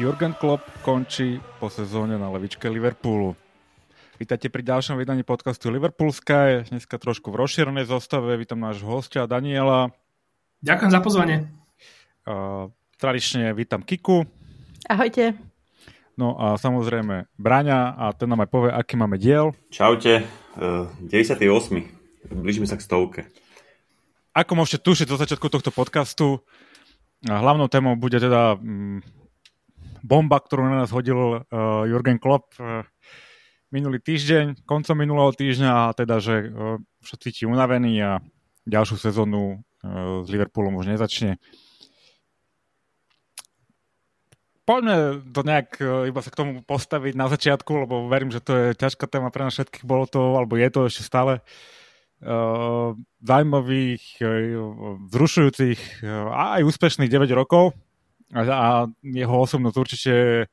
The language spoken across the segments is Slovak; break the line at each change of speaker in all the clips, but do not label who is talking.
Jurgen Klopp končí po sezóne na levičke Liverpoolu. Vítajte pri ďalšom vydaní podcastu Liverpool Sky. Dneska trošku v rozšírenej zostave. Vítam nášho hostia Daniela.
Ďakujem za pozvanie.
Uh, tradične vítam Kiku.
Ahojte.
No a samozrejme Braňa a ten nám aj povie, aký máme diel.
Čaute, uh, 98. Blížime sa k stovke.
Ako môžete tušiť zo začiatku tohto podcastu, hlavnou témou bude teda mm, bomba, ktorú na nás hodil uh, Jurgen Klopp uh, minulý týždeň, koncom minulého týždňa a teda, že uh, všetci ti unavení a ďalšiu sezónu uh, s Liverpoolom už nezačne. Poďme to nejak uh, iba sa k tomu postaviť na začiatku, lebo verím, že to je ťažká téma pre nás všetkých. Bolo to, alebo je to ešte stále zaujímavých, vzrušujúcich a aj úspešných 9 rokov a, a jeho osobnosť určite e,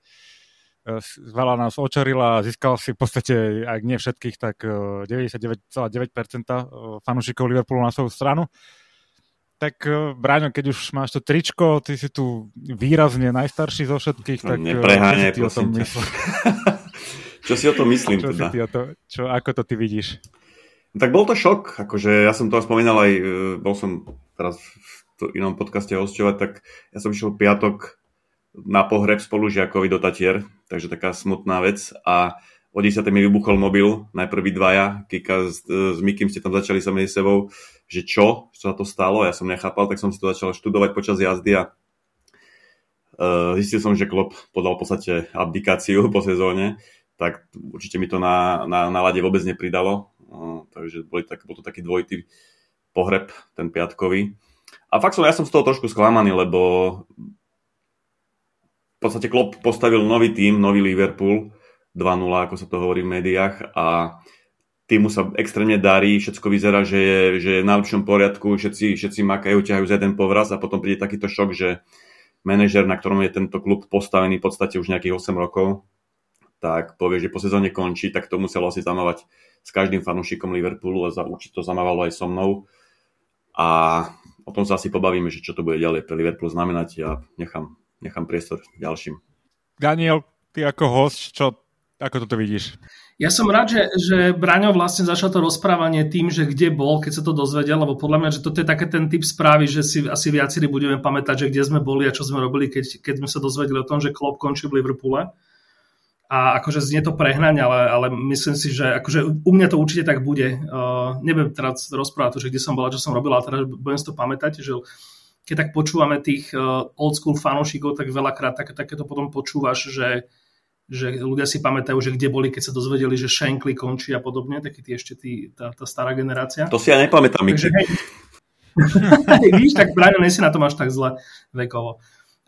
veľa nás očarila a získal si v podstate, ak nie všetkých, tak 99,9% e, e, fanúšikov Liverpoolu na svoju stranu. Tak Bráňo, keď už máš to tričko, ty si tu výrazne najstarší zo všetkých, tak
Nepreháňaj, čo si o tom myslíš? čo si o tom myslím
čo
teda?
Si o to, čo, ako to ty vidíš?
Tak bol to šok, akože ja som to spomínal aj, bol som teraz v v inom podcaste hostovať, tak ja som išiel piatok na pohreb spolužiakovi do Tatier, takže taká smutná vec a o 10. mi vybuchol mobil, najprv dvaja, Kika s, s Mikým ste tam začali sa medzi sebou, že čo, čo sa to stalo, ja som nechápal, tak som si to začal študovať počas jazdy a uh, zistil som, že Klopp podal v podstate abdikáciu po sezóne, tak určite mi to na, na, na lade vôbec nepridalo, uh, takže boli tak, bol to taký dvojitý pohreb, ten piatkový. A fakt som, ja som z toho trošku sklamaný, lebo v podstate Klopp postavil nový tím, nový Liverpool, 2-0, ako sa to hovorí v médiách a týmu sa extrémne darí, všetko vyzerá, že je, že je v najlepšom poriadku, všetci, všetci makajú, ťahajú za jeden povraz a potom príde takýto šok, že manažer, na ktorom je tento klub postavený v podstate už nejakých 8 rokov, tak povie, že po sezóne končí, tak to muselo asi zamávať s každým fanúšikom Liverpoolu a určite to zamávalo aj so mnou. A o tom sa asi pobavíme, že čo to bude ďalej pre Liverpool znamenať a nechám, nechám priestor ďalším.
Daniel, ty ako host, čo, ako toto vidíš?
Ja som rád, že, že Braňo vlastne začal to rozprávanie tým, že kde bol, keď sa to dozvedel, lebo podľa mňa, že toto je také ten typ správy, že si asi viacerí budeme pamätať, že kde sme boli a čo sme robili, keď, keď sme sa dozvedeli o tom, že Klopp končil v Liverpoole a akože znie to prehnanie, ale, ale myslím si, že akože u mňa to určite tak bude. Uh, neviem teraz rozprávať to, že kde som bola, čo som robila, ale teraz budem si to pamätať, že keď tak počúvame tých uh, old school fanúšikov, tak veľakrát tak, takéto potom počúvaš, že, že ľudia si pamätajú, že kde boli, keď sa dozvedeli, že Shankly končí a podobne, taký tí ešte tí, tá, tá stará generácia.
To si ja nepamätám, Takže, hej,
Víš, tak práve si na tom až tak zle vekovo.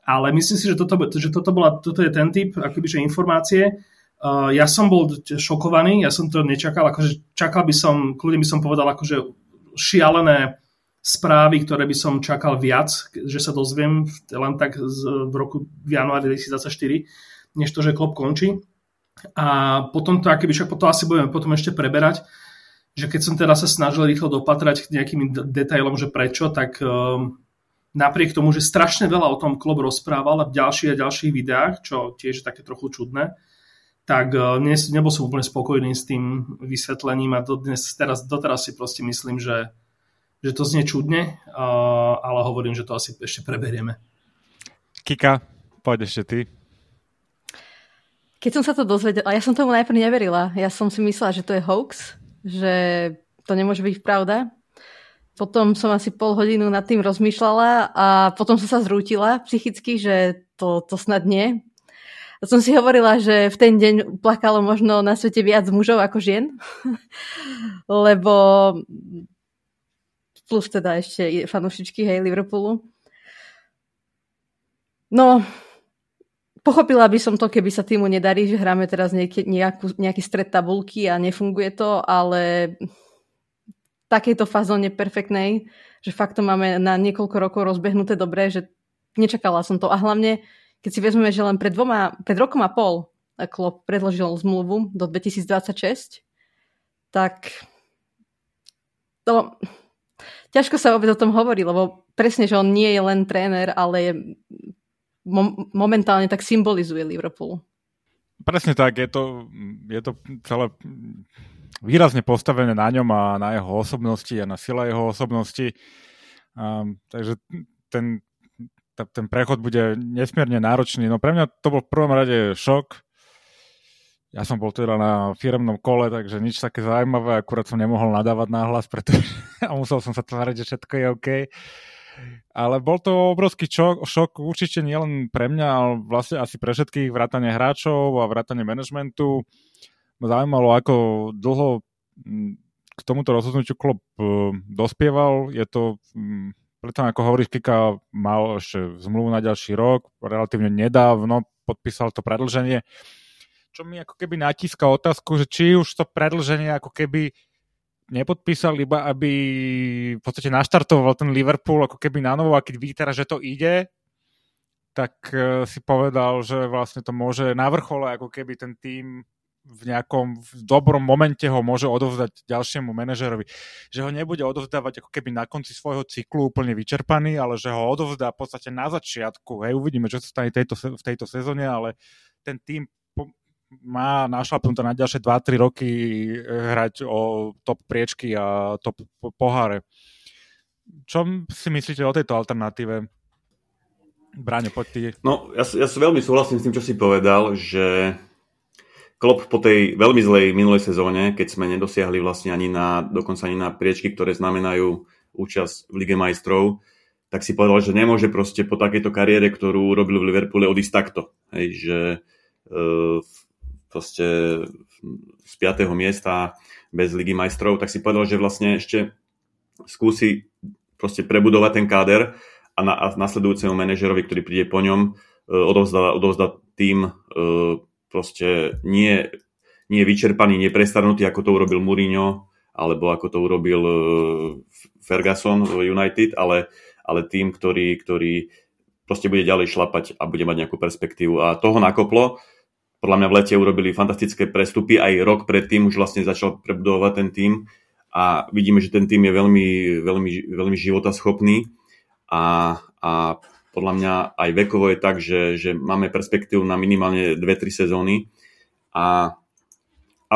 Ale myslím si, že toto, že toto, bola, toto je ten typ akoby, informácie. Uh, ja som bol šokovaný, ja som to nečakal, akože čakal by som, kľudne by som povedal, akože šialené správy, ktoré by som čakal viac, že sa dozviem len tak z, v roku v januári 2024, než to, že klop končí. A potom to, akoby, však potom asi budeme potom ešte preberať, že keď som teda sa snažil rýchlo dopatrať k nejakým detailom, že prečo, tak um, napriek tomu, že strašne veľa o tom Klopp rozprával v ďalších a ďalších videách, čo tiež je také trochu čudné, tak dnes nebol som úplne spokojný s tým vysvetlením a dodnes, teraz, doteraz si proste myslím, že, že to znie čudne, ale hovorím, že to asi ešte preberieme.
Kika, poď ešte ty.
Keď som sa to dozvedela, ja som tomu najprv neverila. Ja som si myslela, že to je hoax, že to nemôže byť pravda. Potom som asi pol hodinu nad tým rozmýšľala a potom som sa zrútila psychicky, že to, to snad nie. A som si hovorila, že v ten deň plakalo možno na svete viac mužov ako žien, lebo plus teda ešte fanúšičky hej Liverpoolu. No, pochopila by som to, keby sa týmu nedarí, že hráme teraz nejaký, nejakú, nejaký stred tabulky a nefunguje to, ale takejto fazóne perfektnej, že fakt to máme na niekoľko rokov rozbehnuté dobre, že nečakala som to. A hlavne, keď si vezmeme, že len pred, dvoma, pred rokom a pol Klopp predložil zmluvu do 2026, tak to, ťažko sa vôbec o tom hovorí, lebo presne, že on nie je len tréner, ale je momentálne tak symbolizuje Liverpool.
Presne tak, je to, je to celé výrazne postavené na ňom a na jeho osobnosti a na sila jeho osobnosti. Um, takže ten, ten prechod bude nesmierne náročný. No pre mňa to bol v prvom rade šok. Ja som bol teda na firmnom kole, takže nič také zaujímavé, akurát som nemohol nadávať náhlas, pretože a musel som sa tváriť, že všetko je OK. Ale bol to obrovský šok, šok určite nielen pre mňa, ale vlastne asi pre všetkých vrátane hráčov a vrátane manažmentu. Ma zaujímalo, ako dlho k tomuto rozhodnutiu klub e, dospieval. Je to preto ako hovoríš, Kika mal ešte zmluvu na ďalší rok, relatívne nedávno podpísal to predlženie, čo mi ako keby natíska otázku, že či už to predlženie ako keby nepodpísal iba, aby v podstate naštartoval ten Liverpool ako keby na novo a keď vidí teraz, že to ide, tak e, si povedal, že vlastne to môže na vrchole ako keby ten tým v nejakom v dobrom momente ho môže odovzdať ďalšiemu manažerovi. Že ho nebude odovzdávať ako keby na konci svojho cyklu úplne vyčerpaný, ale že ho odovzdá v podstate na začiatku. Hej, uvidíme, čo sa stane tejto, v tejto sezóne, ale ten tým má našlapnuté na ďalšie 2-3 roky eh, hrať o top priečky a top poháre. Čo si myslíte o tejto alternatíve? Bráňo, poď ty.
No, ja, ja veľmi súhlasím s tým, čo si povedal, že Klopp po tej veľmi zlej minulej sezóne, keď sme nedosiahli vlastne ani na, dokonca ani na priečky, ktoré znamenajú účasť v Lige majstrov, tak si povedal, že nemôže proste po takejto kariére, ktorú urobil v Liverpoole, odísť takto. Hej, že e, proste z 5. miesta bez Ligy majstrov, tak si povedal, že vlastne ešte skúsi proste prebudovať ten káder a, na, a nasledujúcemu manažerovi, ktorý príde po ňom, e, odovzdá, odovzdá tým e, proste nie, nie vyčerpaný, neprestarnutý, ako to urobil Mourinho, alebo ako to urobil e, Ferguson v United, ale, ale tým, ktorý, ktorý proste bude ďalej šlapať a bude mať nejakú perspektívu. A toho nakoplo. Podľa mňa v lete urobili fantastické prestupy, aj rok predtým už vlastne začal prebudovať ten tým a vidíme, že ten tým je veľmi, veľmi, veľmi životaschopný a, a podľa mňa aj vekovo je tak, že, že máme perspektívu na minimálne 2-3 sezóny. A, a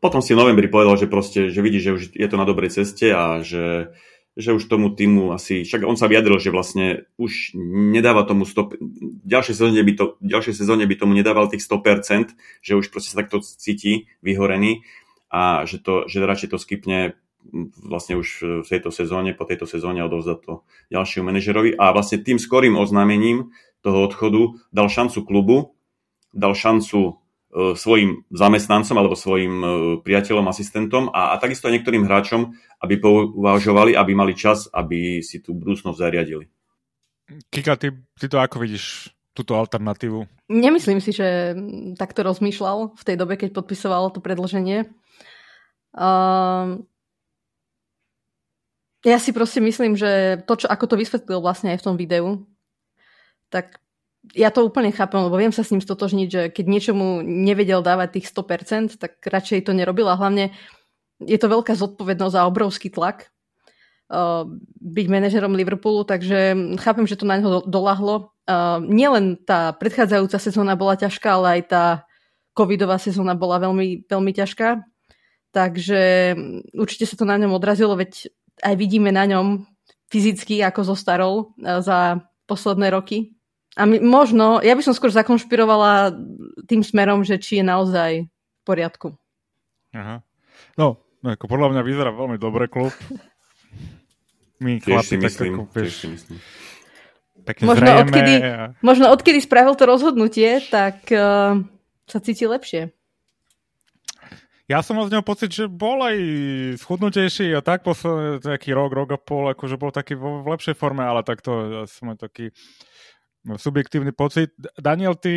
potom si v novembri povedal, že proste, že vidí, že už je to na dobrej ceste a že, že už tomu týmu asi, však on sa vyjadril, že vlastne už nedáva tomu 100, ďalšej sezóne by, to, ďalšej sezóne by tomu nedával tých 100%, že už proste sa takto cíti vyhorený a že, to, že radšej to skypne vlastne už v tejto sezóne, po tejto sezóne odovzdať to ďalšiemu manažerovi a vlastne tým skorým oznámením toho odchodu dal šancu klubu, dal šancu e, svojim zamestnancom alebo svojim e, priateľom, asistentom a, a takisto aj niektorým hráčom, aby pouvažovali, aby mali čas, aby si tú budúcnosť zariadili.
Kika, ty, ty to ako vidíš, túto alternatívu?
Nemyslím si, že takto rozmýšľal v tej dobe, keď podpisoval to predlženie. Uh, ja si proste myslím, že to, čo, ako to vysvetlil vlastne aj v tom videu, tak ja to úplne chápem, lebo viem sa s ním stotožniť, že keď niečomu nevedel dávať tých 100%, tak radšej to nerobil a hlavne je to veľká zodpovednosť a obrovský tlak uh, byť manažerom Liverpoolu, takže chápem, že to na neho dolahlo. Uh, nielen tá predchádzajúca sezóna bola ťažká, ale aj tá covidová sezóna bola veľmi, veľmi ťažká. Takže určite sa to na ňom odrazilo, veď aj vidíme na ňom fyzicky, ako zostarol e, za posledné roky. A my, možno, ja by som skôr zakonšpirovala tým smerom, že či je naozaj v poriadku.
Aha. No, ako podľa mňa vyzerá veľmi dobre klub.
My chlapi, si myslím, tak ako, vieš, si myslím.
možno, odkedy, a... možno odkedy spravil to rozhodnutie, tak uh, sa cíti lepšie.
Ja som z neho pocit, že bol aj schudnutejší a tak posledný taký rok, rok a pol, akože bol taký v, v lepšej forme, ale takto ja som aj taký subjektívny pocit. Daniel, ty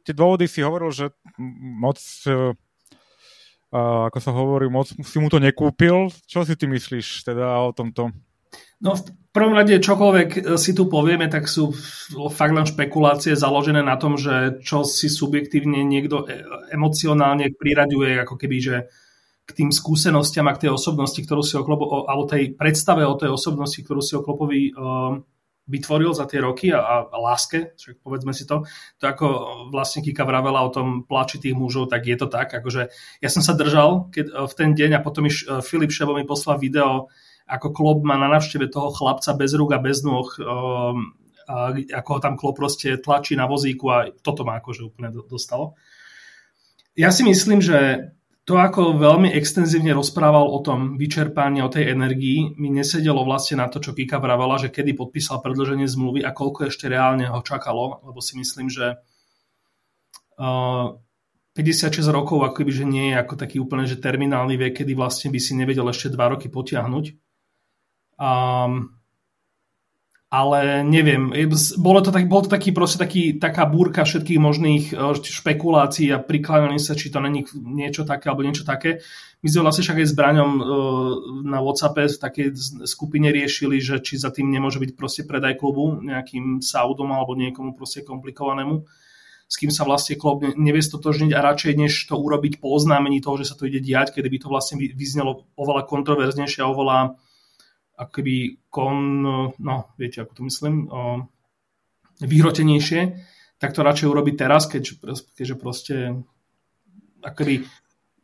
tie dôvody si hovoril, že moc uh, ako sa hovorí, moc si mu to nekúpil. Čo si ty myslíš teda o tomto?
No v prvom rade čokoľvek e, si tu povieme, tak sú fakt len špekulácie založené na tom, že čo si subjektívne niekto e, emocionálne priraďuje, ako keby, že k tým skúsenostiam a k tej osobnosti, ktorú si o Klopo, alebo tej predstave o tej osobnosti, ktorú si o Klopovi uh, vytvoril za tie roky a, a láske, však povedzme si to, to ako vlastne Kika vravela o tom plači tých mužov, tak je to tak, akože ja som sa držal keď, v ten deň a potom iš Filip Šebo mi poslal video, ako Klopp má na návšteve toho chlapca bez rúk a bez nôh, um, a ako ho tam Klopp proste tlačí na vozíku a toto ma akože úplne dostalo. Ja si myslím, že to, ako veľmi extenzívne rozprával o tom vyčerpaní, o tej energii, mi nesedelo vlastne na to, čo Kika vravala, že kedy podpísal predlženie zmluvy a koľko ešte reálne ho čakalo, lebo si myslím, že uh, 56 rokov akoby, že nie je ako taký úplne že terminálny vek, kedy vlastne by si nevedel ešte 2 roky potiahnuť. Um, ale neviem, bolo to, tak, bol to taký, proste taký, taká búrka všetkých možných e, špekulácií a prikláňaní sa, či to není niečo také alebo niečo také. My sme vlastne však aj s Braňom e, na Whatsappe v takej skupine riešili, že či za tým nemôže byť proste predaj klubu nejakým Saudom alebo niekomu proste komplikovanému s kým sa vlastne klub nevie stotožniť a radšej než to urobiť po oznámení toho, že sa to ide diať, kedy by to vlastne vyznelo oveľa kontroverznejšie a oveľa akoby kon, no viete, ako to myslím, o, vyhrotenejšie, tak to radšej urobiť teraz, keď, keďže proste akoby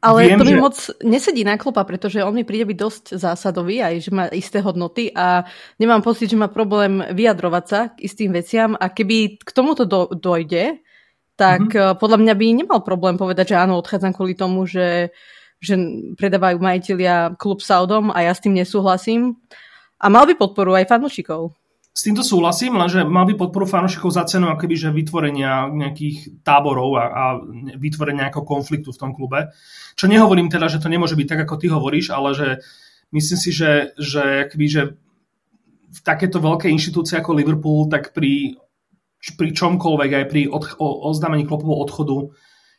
ale Viem, to mi že... moc nesedí na klopa, pretože on mi príde byť dosť zásadový, aj že má isté hodnoty a nemám pocit, že má problém vyjadrovať sa k istým veciam a keby k tomuto do, dojde, tak mm-hmm. podľa mňa by nemal problém povedať, že áno, odchádzam kvôli tomu, že že predávajú majiteľia klub Saudom a ja s tým nesúhlasím. A mal by podporu aj fanúšikov.
S týmto súhlasím, lenže mal by podporu fanúšikov za cenu akoby, že vytvorenia nejakých táborov a, a vytvorenia nejakého konfliktu v tom klube. Čo nehovorím teda, že to nemôže byť tak, ako ty hovoríš, ale že myslím si, že, že, akoby, že v takéto veľké inštitúcie ako Liverpool, tak pri, pri čomkoľvek, aj pri od, o, oznámení klopového odchodu,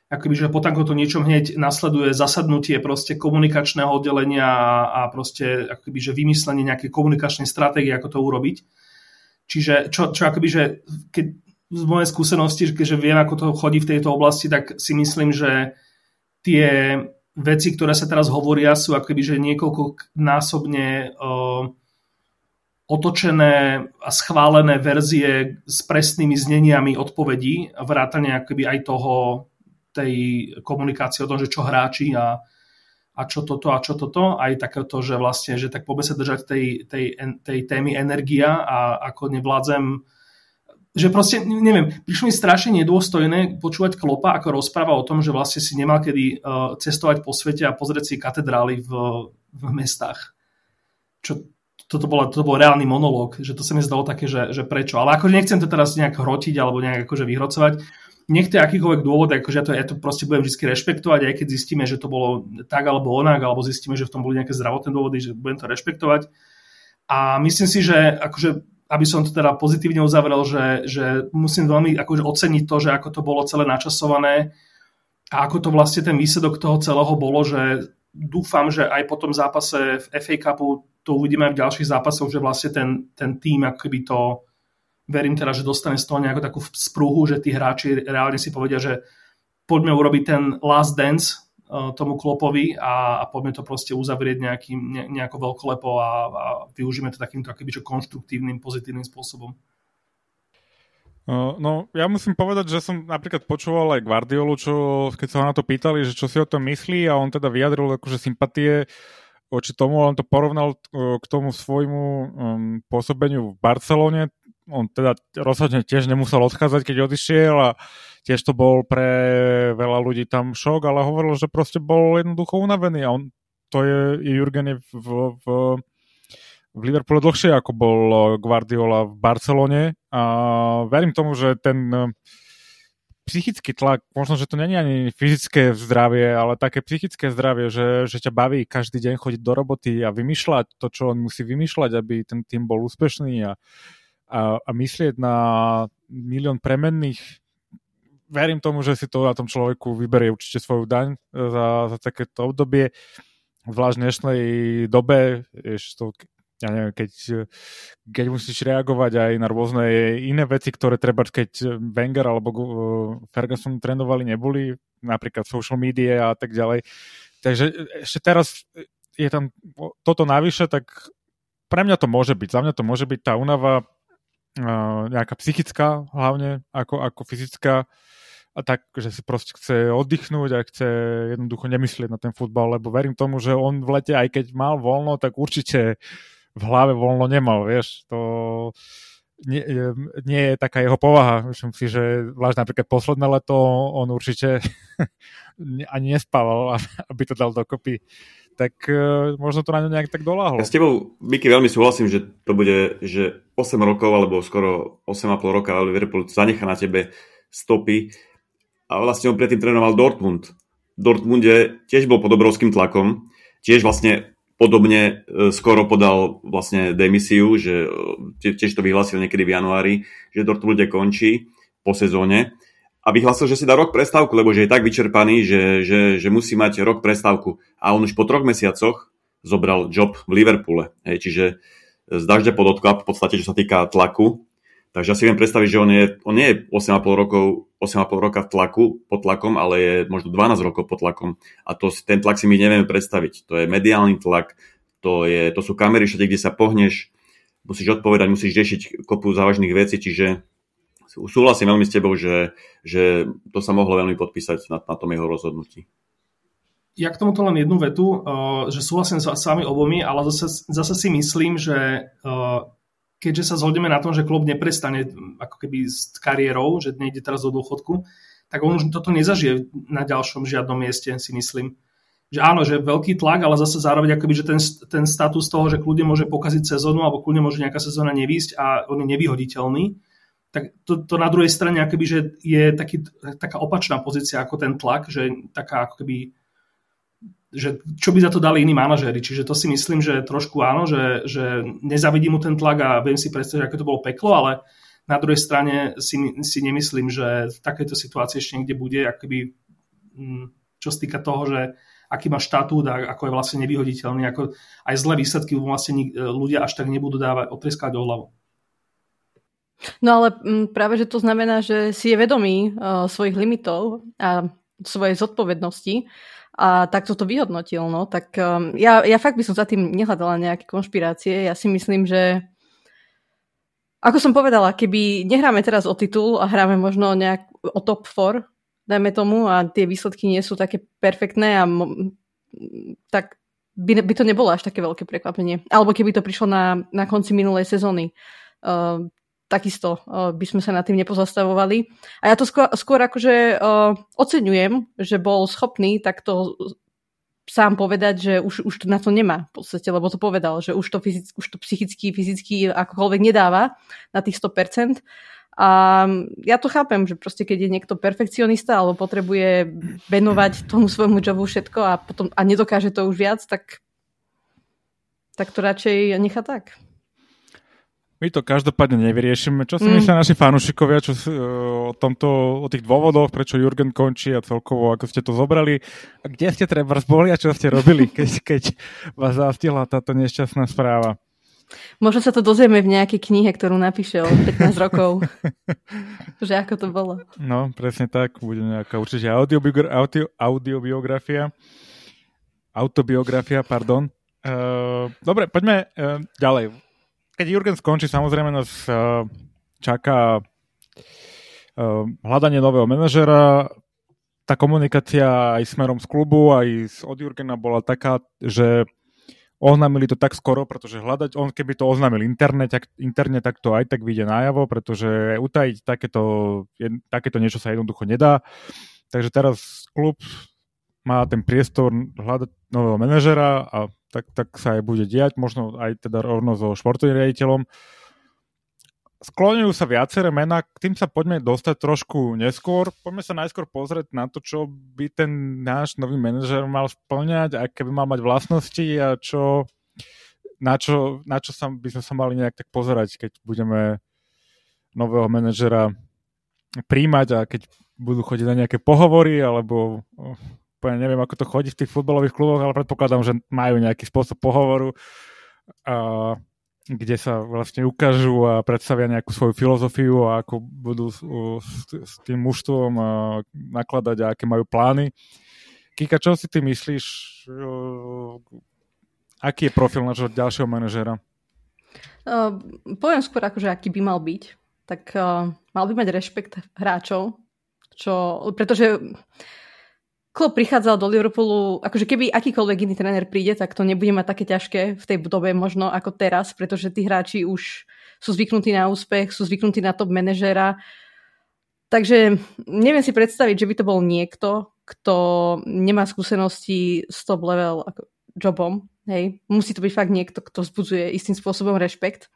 akoby, že po takomto niečom hneď nasleduje zasadnutie proste komunikačného oddelenia a, proste akoby, že vymyslenie nejakej komunikačnej stratégie, ako to urobiť. Čiže čo, čo akoby, že keď z mojej skúsenosti, keďže viem, ako to chodí v tejto oblasti, tak si myslím, že tie veci, ktoré sa teraz hovoria, sú akoby, že niekoľko násobne uh, otočené a schválené verzie s presnými zneniami odpovedí, vrátane akoby aj toho tej komunikácie o tom, že čo hráči a, a čo toto a čo toto, aj takéto, že vlastne, že tak poďme sa držať tej, tej, tej témy energia a ako nevládzem že proste, neviem, prišlo mi strašne nedôstojné počúvať Klopa, ako rozpráva o tom, že vlastne si nemal kedy uh, cestovať po svete a pozrieť si katedrály v, v mestách. Čo, toto, bola, toto bol reálny monológ, že to sa mi zdalo také, že, že prečo. Ale akože nechcem to teraz nejak hrotiť alebo nejak akože vyhrocovať nech to akýkoľvek dôvod, akože ja to, ja to proste budem vždy rešpektovať, aj keď zistíme, že to bolo tak alebo onak, alebo zistíme, že v tom boli nejaké zdravotné dôvody, že budem to rešpektovať. A myslím si, že akože, aby som to teda pozitívne uzavrel, že, že musím veľmi akože oceniť to, že ako to bolo celé načasované a ako to vlastne ten výsledok toho celého bolo, že dúfam, že aj po tom zápase v FA Cupu to uvidíme aj v ďalších zápasoch, že vlastne ten, ten tým akoby to verím teda, že dostane z toho nejakú takú sprúhu, že tí hráči reálne si povedia, že poďme urobiť ten last dance uh, tomu klopovi a, a poďme to proste uzavrieť nejakým, ne, nejako veľkolepo a, a využijeme to takýmto akoby, čo konštruktívnym, pozitívnym spôsobom.
Uh, no, ja musím povedať, že som napríklad počúval aj Guardiolu, čo, keď sa ho na to pýtali, že čo si o tom myslí a on teda vyjadril akože sympatie voči tomu, on to porovnal uh, k tomu svojmu um, pôsobeniu v Barcelone, on teda rozhodne tiež nemusel odchádzať, keď odišiel a tiež to bol pre veľa ľudí tam šok, ale hovoril, že proste bol jednoducho unavený a on, to je, Jurgen v, v, v, v Liverpoole dlhšie ako bol Guardiola v Barcelone a verím tomu, že ten eh, psychický tlak, možno, že to není ani fyzické zdravie, ale také psychické zdravie, že, že ťa baví každý deň chodiť do roboty a vymýšľať to, čo on musí vymýšľať, aby ten tým bol úspešný a a, a myslieť na milión premenných, verím tomu, že si to na tom človeku vyberie určite svoju daň za, za takéto obdobie. V dnešnej dobe, to, ja neviem, keď, keď musíš reagovať aj na rôzne iné veci, ktoré treba, keď Wenger alebo uh, Ferguson trénovali, neboli, napríklad social media a tak ďalej. Takže ešte teraz je tam toto navyše, tak pre mňa to môže byť. Za mňa to môže byť tá únava nejaká psychická hlavne ako, ako fyzická a tak, že si proste chce oddychnúť a chce jednoducho nemyslieť na ten futbal, lebo verím tomu, že on v lete, aj keď mal voľno, tak určite v hlave voľno nemal, vieš, to nie, nie je taká jeho povaha. Myslím si, že zvlášť napríklad posledné leto on určite ani nespával, aby to dal dokopy. Tak uh, možno to na ňo nejak tak doláhlo.
Ja s tebou, Miky, veľmi súhlasím, že to bude, že 8 rokov alebo skoro 8,5 roka Liverpool zanechá na tebe stopy a vlastne on predtým trénoval Dortmund. V Dortmunde tiež bol pod obrovským tlakom, tiež vlastne podobne e, skoro podal vlastne demisiu, že e, tiež to vyhlásil niekedy v januári, že Dortmunde končí po sezóne a vyhlásil, že si dá rok prestávku, lebo že je tak vyčerpaný, že, že, že musí mať rok prestávku. A on už po troch mesiacoch zobral job v Liverpoole. Hej, čiže z dažďa pod odklap, v podstate, čo sa týka tlaku. Takže ja si viem predstaviť, že on, je, on nie je 8,5 rokov 8,5 roka v tlaku, pod tlakom, ale je možno 12 rokov pod tlakom. A to, ten tlak si my nevieme predstaviť. To je mediálny tlak, to, je, to sú kamery všade, kde sa pohneš, musíš odpovedať, musíš riešiť kopu závažných vecí, čiže súhlasím veľmi s tebou, že, že to sa mohlo veľmi podpísať na, na tom jeho rozhodnutí.
Ja k tomuto len jednu vetu, uh, že súhlasím s vami obomi, ale zase, zase si myslím, že uh, keďže sa zhodneme na tom, že klub neprestane ako keby s kariérou, že nejde teraz do dôchodku, tak on už toto nezažije na ďalšom žiadnom mieste, si myslím. Že áno, že veľký tlak, ale zase zároveň akoby, že ten, ten status toho, že kľudne môže pokaziť sezónu alebo kľudne môže nejaká sezóna nevísť a on je nevyhoditeľný, tak to, to na druhej strane akoby, že je taký, taká opačná pozícia ako ten tlak, že taká ako keby že čo by za to dali iní manažéri. Čiže to si myslím, že trošku áno, že, že nezavidím mu ten tlak a viem si predstaviť, ako to bolo peklo, ale na druhej strane si, si nemyslím, že v takejto situácii ešte niekde bude, akoby, mm, čo sa týka toho, že aký má štatút a ako je vlastne nevyhoditeľný, ako aj zlé výsledky vlastne ľudia až tak nebudú dávať, otreskať do hlavu.
No ale mm, práve, že to znamená, že si je vedomý uh, svojich limitov a svojej zodpovednosti a takto to vyhodnotil, no, tak um, ja, ja fakt by som za tým nehľadala nejaké konšpirácie. Ja si myslím, že ako som povedala, keby nehráme teraz o titul a hráme možno nejak o top 4, dajme tomu, a tie výsledky nie sú také perfektné, a mo- tak by, by to nebolo až také veľké prekvapenie. Alebo keby to prišlo na, na konci minulej sezóny. Uh, takisto uh, by sme sa nad tým nepozastavovali. A ja to skôr, skôr akože uh, oceňujem, že bol schopný takto sám povedať, že už, už to na to nemá v podstate, lebo to povedal, že už to, fyzicky, už to psychicky, fyzicky akokoľvek nedáva na tých 100%. A ja to chápem, že proste keď je niekto perfekcionista alebo potrebuje venovať tomu svojmu jobu všetko a, potom, a nedokáže to už viac, tak, tak to radšej nechá tak.
My to každopádne nevyriešime. Čo si mm. myslia naši fanúšikovia čo, uh, o, tomto, o tých dôvodoch, prečo Jurgen končí a celkovo, ako ste to zobrali? A kde ste treba zboli a čo ste robili, keď, keď vás zastihla táto nešťastná správa?
Možno sa to dozvieme v nejakej knihe, ktorú napíše o 15 rokov. že ako to bolo.
No, presne tak. Bude nejaká určite audiobiogra- audio, audiobiografia. Autobiografia, pardon. Uh, dobre, poďme uh, ďalej keď Jurgen skončí, samozrejme nás uh, čaká uh, hľadanie nového manažera. Tá komunikácia aj smerom z klubu, aj od Jurgena bola taká, že oznámili to tak skoro, pretože hľadať, on keby to oznámil interne, tak, interne, tak to aj tak vyjde najavo, pretože utajiť takéto, takéto niečo sa jednoducho nedá. Takže teraz klub má ten priestor hľadať nového manažera a tak, tak sa aj bude diať, možno aj teda rovno so športovým riaditeľom. Skloňujú sa viaceré mená, k tým sa poďme dostať trošku neskôr. Poďme sa najskôr pozrieť na to, čo by ten náš nový manažer mal splňať, aké by mal mať vlastnosti a čo, na, čo, na čo sa, by sme sa mali nejak tak pozerať, keď budeme nového manažera príjmať a keď budú chodiť na nejaké pohovory alebo úplne neviem, ako to chodí v tých futbalových kluboch, ale predpokladám, že majú nejaký spôsob pohovoru, a, kde sa vlastne ukážu a predstavia nejakú svoju filozofiu a ako budú s, s tým mužstvom nakladať a aké majú plány. Kika, čo si ty myslíš? Aký je profil nášho ďalšieho manažera?
Uh, poviem skôr akože aký by mal byť. Tak uh, mal by mať rešpekt hráčov, čo, pretože Klopp prichádzal do Liverpoolu, akože keby akýkoľvek iný tréner príde, tak to nebude mať také ťažké v tej dobe možno ako teraz, pretože tí hráči už sú zvyknutí na úspech, sú zvyknutí na top manažéra. Takže neviem si predstaviť, že by to bol niekto, kto nemá skúsenosti s top level jobom. Hej. Musí to byť fakt niekto, kto vzbudzuje istým spôsobom rešpekt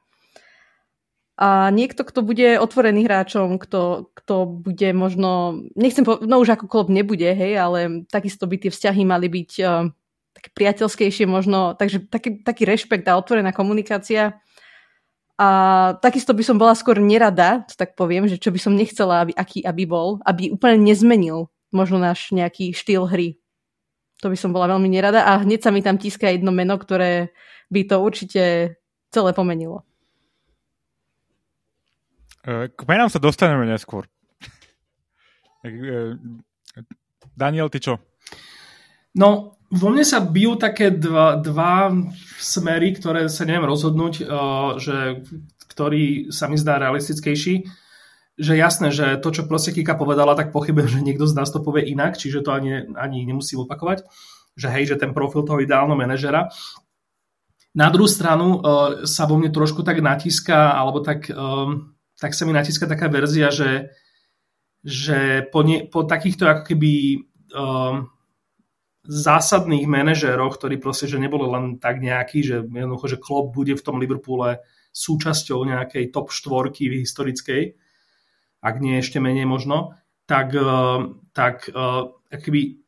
a niekto, kto bude otvorený hráčom, kto, kto bude možno, nechcem povedať, no už ako klub nebude, hej, ale takisto by tie vzťahy mali byť uh, také priateľskejšie možno, takže taký, taký rešpekt a otvorená komunikácia. A takisto by som bola skôr nerada, to tak poviem, že čo by som nechcela, aby, aký aby bol, aby úplne nezmenil možno náš nejaký štýl hry. To by som bola veľmi nerada a hneď sa mi tam tíska jedno meno, ktoré by to určite celé pomenilo.
E, k menám sa dostaneme neskôr. E, Daniel, ty čo?
No, vo mne sa bijú také dva, dva smery, ktoré sa neviem rozhodnúť, uh, že, ktorý sa mi zdá realistickejší. Že jasné, že to, čo proste Kika povedala, tak pochybujem, že niekto z nás to povie inak, čiže to ani, ani nemusím opakovať. Že hej, že ten profil toho ideálneho manažera. Na druhú stranu sa vo mne trošku tak natíska, alebo tak... Um, tak sa mi natíska taká verzia, že, že po, ne, po takýchto ako keby um, zásadných manažéroch, ktorí proste, že neboli len tak nejakí, že jednoducho, že Klopp bude v tom Liverpoole súčasťou nejakej top štvorky historickej, ak nie ešte menej možno, tak, uh, tak uh, akoby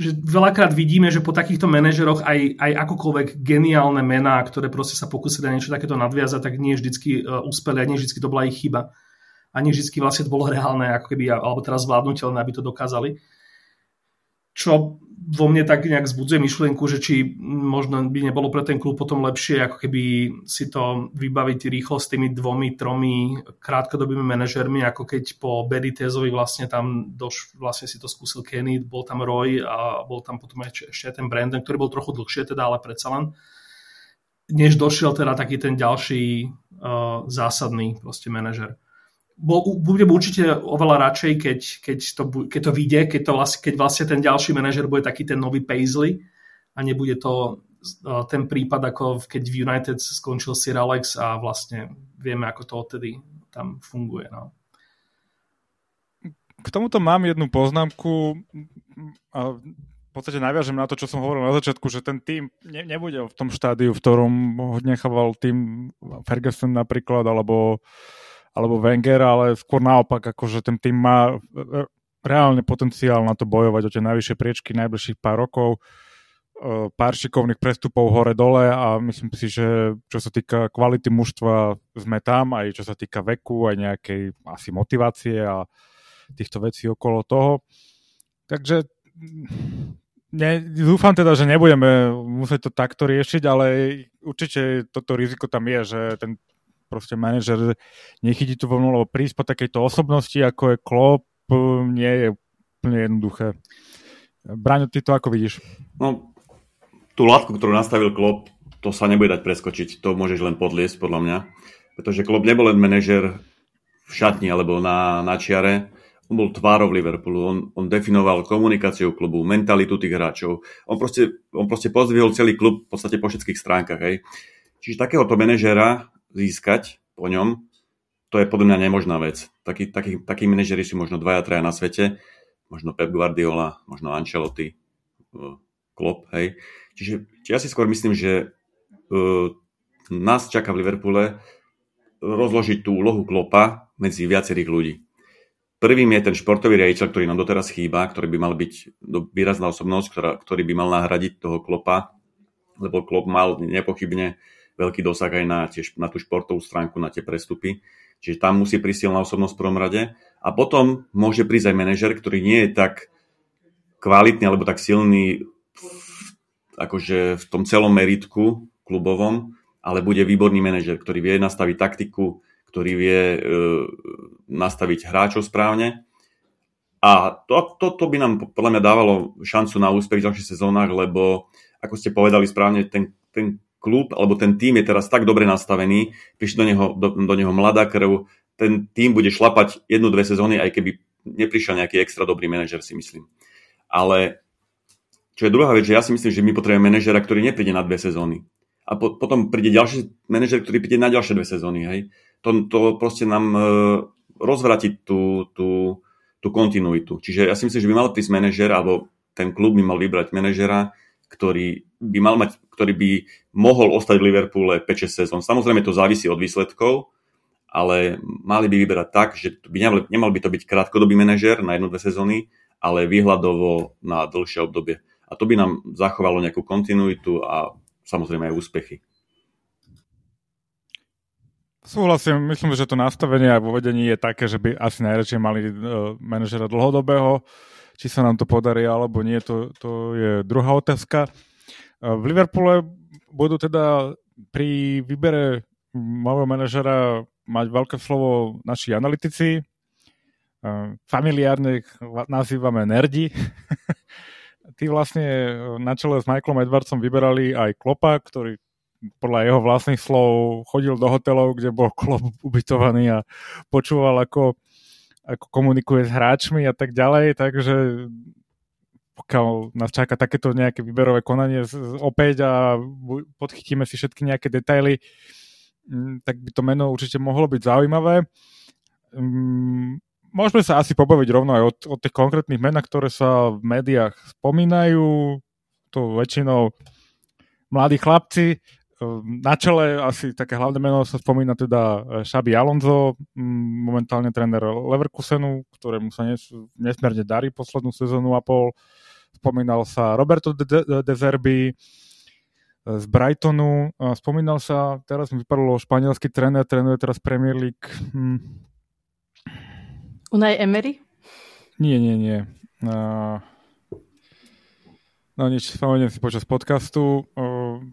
že veľakrát vidíme, že po takýchto manažeroch aj, aj akokoľvek geniálne mená, ktoré proste sa pokúsili na niečo takéto nadviazať, tak nie vždycky uh, a nie vždycky to bola ich chyba. A nie vždycky vlastne to bolo reálne, ako keby, alebo teraz zvládnutelné, aby to dokázali čo vo mne tak nejak zbudzuje myšlienku, že či možno by nebolo pre ten klub potom lepšie, ako keby si to vybaviť rýchlo s tými dvomi, tromi krátkodobými manažermi, ako keď po Benitezovi vlastne tam doš, vlastne si to skúsil Kenny, bol tam Roy a bol tam potom ešte, ten Brandon, ktorý bol trochu dlhšie teda, ale predsa len. Než došiel teda taký ten ďalší uh, zásadný proste manažer budem určite oveľa radšej, keď, keď, to, keď to vyjde, keď, to vlastne, keď vlastne ten ďalší manažer bude taký ten nový Paisley a nebude to ten prípad, ako keď v United skončil Sir Alex a vlastne vieme, ako to odtedy tam funguje. No.
K tomuto mám jednu poznámku a v podstate naviažem na to, čo som hovoril na začiatku, že ten tým ne, nebude v tom štádiu, v ktorom ho nechával tým Ferguson napríklad, alebo uh, alebo Wenger, ale skôr naopak, akože ten tým má e, reálne potenciál na to bojovať o tie najvyššie priečky najbližších pár rokov, e, pár šikovných prestupov hore-dole a myslím si, že čo sa týka kvality mužstva sme tam, aj čo sa týka veku, aj nejakej asi motivácie a týchto vecí okolo toho. Takže ne, dúfam teda, že nebudeme musieť to takto riešiť, ale určite toto riziko tam je, že ten proste manažer nechytí tú vlnu, lebo prísť po takejto osobnosti, ako je Klopp, nie je úplne jednoduché. Braňo, ty to ako vidíš?
No, tú látku, ktorú nastavil Klopp, to sa nebude dať preskočiť, to môžeš len podliesť, podľa mňa. Pretože Klopp nebol len manažer v šatni alebo na, na čiare, on bol tvárov Liverpoolu, on, on definoval komunikáciu klubu, mentalitu tých hráčov, on proste, on proste pozdvihol celý klub v podstate po všetkých stránkach. Hej. Čiže takéhoto manažera získať po ňom, to je podľa mňa nemožná vec. Takí, takí, takí manažeri sú možno dvaja, traja na svete, možno Pep Guardiola, možno Ancelotti, uh, Klopp, hej. Čiže či ja si skôr myslím, že uh, nás čaká v Liverpoole rozložiť tú úlohu Klopa medzi viacerých ľudí. Prvým je ten športový riaditeľ, ktorý nám doteraz chýba, ktorý by mal byť výrazná osobnosť, ktorá, ktorý by mal nahradiť toho Klopa, lebo Klop mal nepochybne veľký dosah aj na, tiež, na tú športovú stránku, na tie prestupy. Čiže tam musí prísť silná osobnosť v prvom rade. A potom môže prísť aj manažer, ktorý nie je tak kvalitný alebo tak silný akože v tom celom meritku klubovom, ale bude výborný manažer, ktorý vie nastaviť taktiku, ktorý vie e, nastaviť hráčov správne. A to, to, to by nám podľa mňa dávalo šancu na úspech v ďalších sezónach, lebo ako ste povedali správne, ten, ten klub alebo ten tým je teraz tak dobre nastavený, prišli do neho, do, do neho mladá krv, ten tým bude šlapať jednu, dve sezóny, aj keby neprišiel nejaký extra dobrý manažer, si myslím. Ale čo je druhá vec, že ja si myslím, že my potrebujeme manažera, ktorý nepríde na dve sezóny. A po, potom príde ďalší manažer, ktorý príde na ďalšie dve sezóny. Hej. To, to proste nám e, rozvratí tú, tú, tú kontinuitu. Čiže ja si myslím, že by mal prísť manažer, alebo ten klub by mal vybrať manažera, ktorý by mal mať, ktorý by mohol ostať v Liverpoole 5-6 sezón. Samozrejme to závisí od výsledkov, ale mali by vyberať tak, že by nemal, nemal by to byť krátkodobý manažer na jednu, dve sezóny, ale výhľadovo na dlhšie obdobie. A to by nám zachovalo nejakú kontinuitu a samozrejme aj úspechy.
Súhlasím, myslím, že to nastavenie aj vo vedení je také, že by asi najradšej mali uh, manažera dlhodobého, či sa nám to podarí alebo nie, to, to je druhá otázka. V Liverpoole budú teda pri výbere nového manažera mať veľké slovo naši analytici. Familiárne nazývame nerdi. Tí vlastne na čele s Michaelom Edwardsom vyberali aj Klopa, ktorý podľa jeho vlastných slov chodil do hotelov, kde bol klop ubytovaný a počúval, ako ako komunikuje s hráčmi a tak ďalej, takže pokiaľ nás čaká takéto nejaké výberové konanie opäť a podchytíme si všetky nejaké detaily, mm, tak by to meno určite mohlo byť zaujímavé. Mm, môžeme sa asi pobaviť rovno aj o, o tých konkrétnych menách, ktoré sa v médiách spomínajú. To väčšinou mladí chlapci, Ehm, na čele asi také hlavné meno sa spomína teda Šabi e, Alonso, momentálne tréner Leverkusenu, ktorému sa nes, nesmierne darí poslednú sezónu a pol. Spomínal sa Roberto De, De, De Zerbi e, z Brightonu. Spomínal sa, teraz mi vypadlo španielský tréner, trénuje teraz Premier League. Hm.
Unai Emery?
Nie, nie, nie. Uh, No nič, spomeniem si počas podcastu.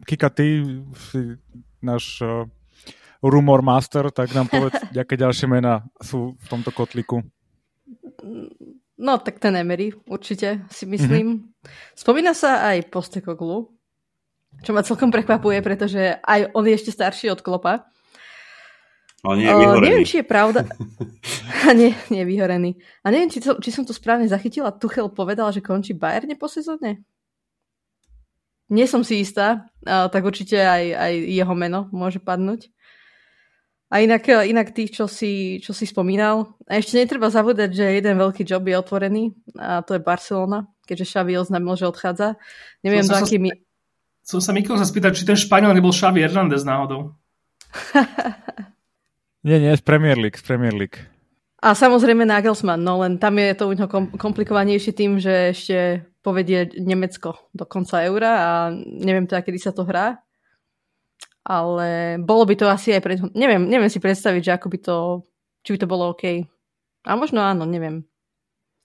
Kika, ty si náš rumor master, tak nám povedz, aké ďalšie mená sú v tomto kotliku.
No, tak ten Emery, určite, si myslím. Mm-hmm. Spomína sa aj Postekoglu, čo ma celkom prekvapuje, pretože aj on je ešte starší od Klopa.
Ale nie je vyhorený.
Uh, neviem, či je pravda. A nie, nie je vyhorený. A neviem, či, to, či som to správne zachytila. Tuchel povedal, že končí Bayerne po sezóne? nie som si istá, tak určite aj, aj jeho meno môže padnúť. A inak, inak tých, čo si, čo si spomínal, a ešte netreba zavodať, že jeden veľký job je otvorený a to je Barcelona, keďže Xavi oznámil, že odchádza. Neviem, do aký mi...
Som sa Mikko sa spýtať, či ten Španiel nebol Xavi Hernández náhodou.
nie, nie, z Premier League, z Premier League.
A samozrejme Nagelsmann, no len tam je to u komplikovanejšie tým, že ešte povedie Nemecko do konca eura a neviem teda, kedy sa to hrá. Ale bolo by to asi aj pre... Neviem, neviem si predstaviť, že ako by to... Či by to bolo OK. A možno áno, neviem.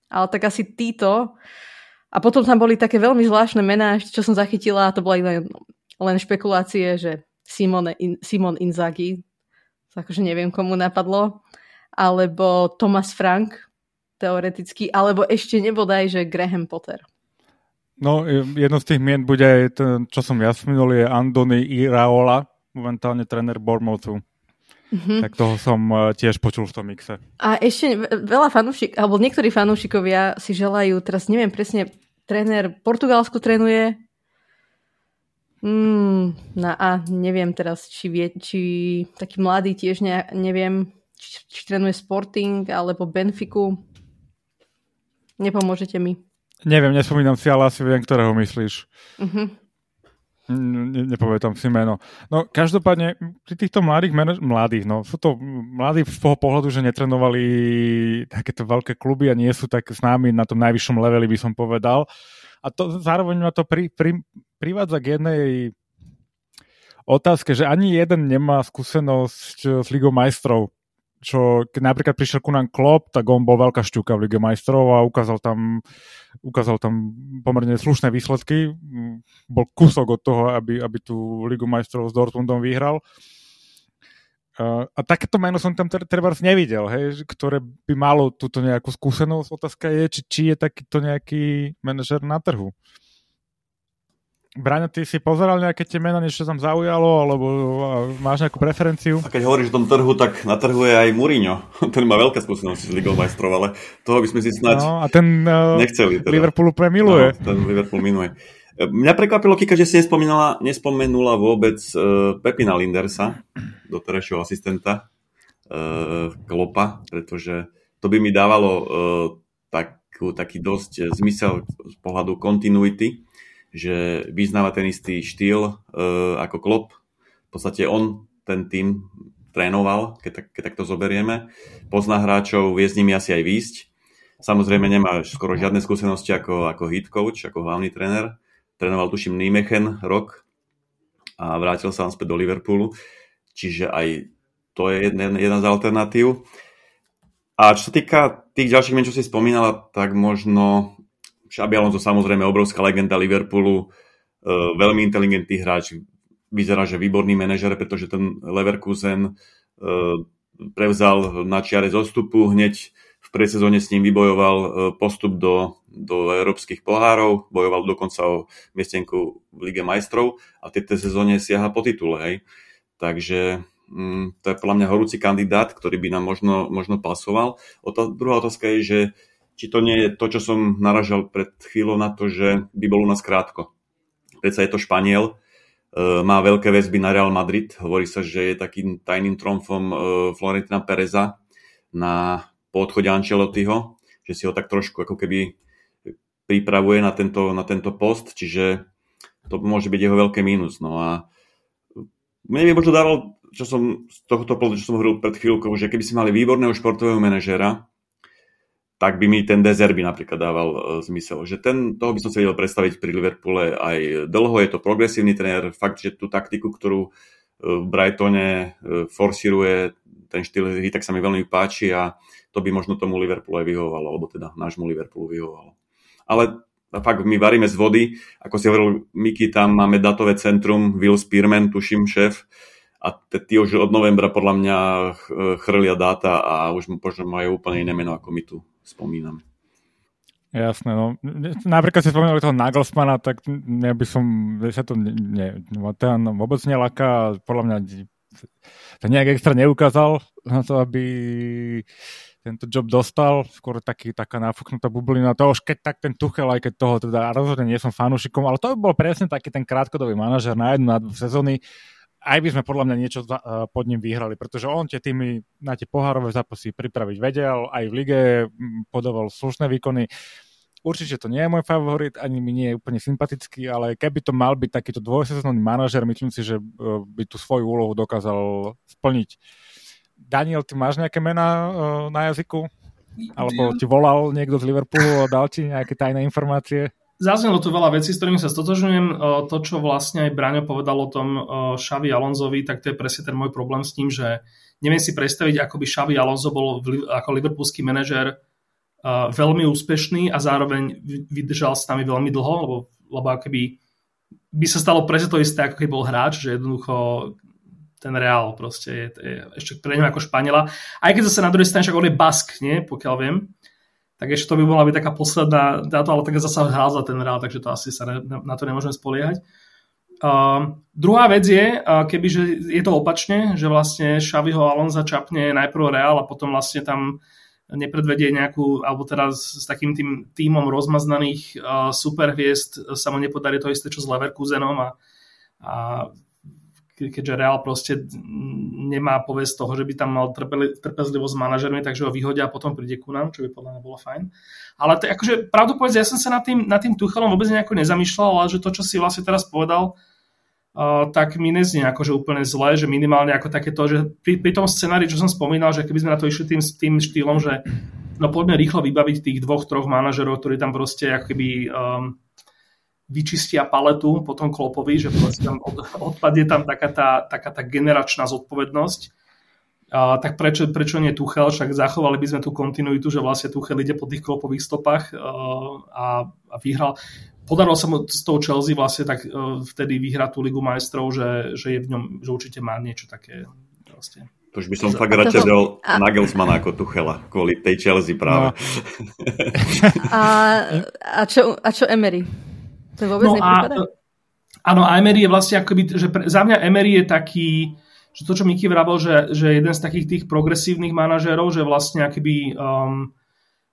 Ale tak asi títo... A potom tam boli také veľmi zvláštne mená, čo som zachytila a to boli len, len špekulácie, že Simone, In, Simon Inzaghi, akože neviem, komu napadlo, alebo Thomas Frank, teoreticky, alebo ešte nebodaj, že Graham Potter.
No, jedno z tých mien bude aj ten, čo som ja spomenul, je Andoni Iraola, momentálne tréner Bournemouthu. Mm-hmm. Tak toho som uh, tiež počul v tom mixe.
A ešte veľa fanúšik, alebo niektorí fanúšikovia si želajú, teraz neviem presne, tréner Portugalsku trénuje, mm, no a neviem teraz, či, vie, či taký mladý tiež ne, neviem, či, či trénuje Sporting alebo Benfiku. Nepomôžete mi.
Neviem, nespomínam si, ale asi viem, ktorého myslíš. Uh-huh. Ne, nepamätám si meno. No, každopádne, pri týchto mladých, manaž- mladých, no, sú to mladí z toho pohľadu, že netrenovali takéto veľké kluby a nie sú tak známi na tom najvyššom leveli, by som povedal. A to zároveň ma to pri, pri, privádza k jednej otázke, že ani jeden nemá skúsenosť s Ligou majstrov čo keď napríklad prišiel Kunan Klopp, tak on bol veľká šťuka v Lige majstrov a ukázal tam, ukázal tam pomerne slušné výsledky. Bol kúsok od toho, aby, aby tú Ligu majstrov s Dortmundom vyhral. A, a takéto meno som tam treba nevidel, hej, ktoré by malo túto nejakú skúsenosť. Otázka je, či, či je takýto nejaký manažer na trhu. Braňo, ty si pozeral nejaké tie mená, niečo tam zaujalo, alebo máš nejakú preferenciu?
A keď hovoríš o tom trhu, tak na trhu je aj Mourinho. Ten má veľké skúsenosti s Ligou majstrov, ale toho by sme si snáď
no, a ten, uh, nechceli. Teda. Liverpool úplne miluje.
No, ten Liverpool miluje. Mňa prekvapilo, Kika, že si nespomenula, nespomenula vôbec uh, Pepina Lindersa, doterajšieho asistenta uh, Klopa, pretože to by mi dávalo uh, takú, taký dosť zmysel z pohľadu continuity že vyznáva ten istý štýl uh, ako Klopp. V podstate on ten tým trénoval, keď, tak, keď takto zoberieme. Pozná hráčov, vie s nimi asi aj výjsť. Samozrejme nemá skoro žiadne skúsenosti ako, ako head coach, ako hlavný tréner. Trénoval tuším Nijmegen rok a vrátil sa späť do Liverpoolu. Čiže aj to je jedna, jedna z alternatív. A čo sa týka tých ďalších men, čo si spomínala, tak možno Xabi Alonso samozrejme obrovská legenda Liverpoolu, uh, veľmi inteligentný hráč, vyzerá, že výborný manažer, pretože ten Leverkusen uh, prevzal na čiare zostupu, hneď v predsezóne s ním vybojoval uh, postup do, do európskych pohárov, bojoval dokonca o miestenku v Lige majstrov a v tejto sezóne siaha po titule. Hej. Takže um, to je podľa mňa horúci kandidát, ktorý by nám možno, možno pasoval. O to, druhá otázka je, že či to nie je to, čo som naražal pred chvíľou na to, že by bol u nás krátko. Predsa je to Španiel, e, má veľké väzby na Real Madrid. Hovorí sa, že je takým tajným tromfom e, Florentina Pereza na podchode Ancelottiho, že si ho tak trošku ako keby pripravuje na tento, na tento post, čiže to môže byť jeho veľké mínus. No a mne by možno dával, čo som z tohoto pohľadu, čo som hovoril pred chvíľkou, že keby si mali výborného športového manažera, tak by mi ten Dezerby napríklad dával uh, zmysel. Že ten, toho by som si vedel predstaviť pri Liverpoole aj dlho, je to progresívny tréner, fakt, že tú taktiku, ktorú uh, v Brightone uh, forsíruje, ten štýl hry, tak sa mi veľmi páči a to by možno tomu Liverpoolu aj vyhovovalo, alebo teda nášmu Liverpoolu vyhovovalo. Ale fakt my varíme z vody, ako si hovoril Miky, tam máme datové centrum, Will Spearman, tuším, šéf, a tí už od novembra podľa mňa chrlia dáta a už možno majú úplne iné meno, ako my tu spomíname.
Jasné, no. Napríklad si spomínali toho Nagelsmana, tak ja by som, sa to ne, no, ten vôbec nelaká, podľa mňa to nejak extra neukázal na to, aby tento job dostal, skôr taký, taká nafúknutá bublina. To už keď tak ten Tuchel, aj keď toho teda rozhodne nie som fanúšikom, ale to by bol presne taký ten krátkodobý manažer na jednu, na dve sezóny, aj by sme podľa mňa niečo uh, pod ním vyhrali, pretože on tie týmy na tie pohárové zápasy pripraviť vedel, aj v lige podával slušné výkony. Určite to nie je môj favorit, ani mi nie je úplne sympatický, ale keby to mal byť takýto dvojsezónny manažer, myslím si, že uh, by tú svoju úlohu dokázal splniť. Daniel, ty máš nejaké mená uh, na jazyku? Alebo ti volal niekto z Liverpoolu a dal ti nejaké tajné informácie?
Zaznelo tu veľa vecí, s ktorými sa stotožňujem. To, čo vlastne aj Braňo povedal o tom Šavi Alonzovi, tak to je presne ten môj problém s tým, že neviem si predstaviť, ako by Šavi Alonso bol ako liverpoolský manažer veľmi úspešný a zároveň vydržal s nami veľmi dlho, lebo, lebo akoby by sa stalo presne to isté, ako keď bol hráč, že jednoducho ten Real proste je, je ešte pre ňa ako Španiela. Aj keď zase na druhej strane, však on je Bask, nie? pokiaľ viem tak ešte to by mohla byť taká posledná dáta, ale tak zase hral za ten Real, takže to asi sa ne, na to nemôžeme spoliehať. Uh, druhá vec je, uh, kebyže je to opačne, že vlastne Xaviho Alonza čapne najprv Real a potom vlastne tam nepredvedie nejakú, alebo teraz s takým tým tímom rozmaznaných uh, superhviezd sa mu nepodarí to isté, čo s Leverkusenom a, a keďže Real proste nemá povesť toho, že by tam mal trpezlivosť s manažermi, takže ho vyhodia a potom príde ku nám, čo by podľa mňa bolo fajn. Ale to, akože, pravdu povedz, ja som sa nad tým, nad tým Tuchelom vôbec nejako nezamýšľal, ale že to, čo si vlastne teraz povedal, uh, tak mi neznie akože úplne zle, že minimálne ako takéto, že pri, pri tom scenári, čo som spomínal, že keby sme na to išli tým, tým štýlom, že no poďme rýchlo vybaviť tých dvoch, troch manažerov, ktorí tam proste akoby um, vyčistia paletu potom Klopovi, že tam od, odpadne tam taká tá, taká tá generačná zodpovednosť. A, tak prečo, prečo nie Tuchel, však zachovali by sme tú kontinuitu, že vlastne Tuchel ide po tých Klopových stopách a, a vyhral. Podarilo sa mu s tou Chelsea vlastne tak vtedy vyhrať tú Ligu majstrov, že, že je v ňom, že určite má niečo také proste.
To už by som fakt radšej dal a... Nagelsmana ako Tuchela, kvôli tej Chelsea práve. No.
a, a, čo, a čo Emery? To vôbec no a,
Áno, a Emery je vlastne akoby, že pre, za mňa Emery je taký, že to, čo Miky vravel, že, že jeden z takých tých progresívnych manažérov, že vlastne akoby, um,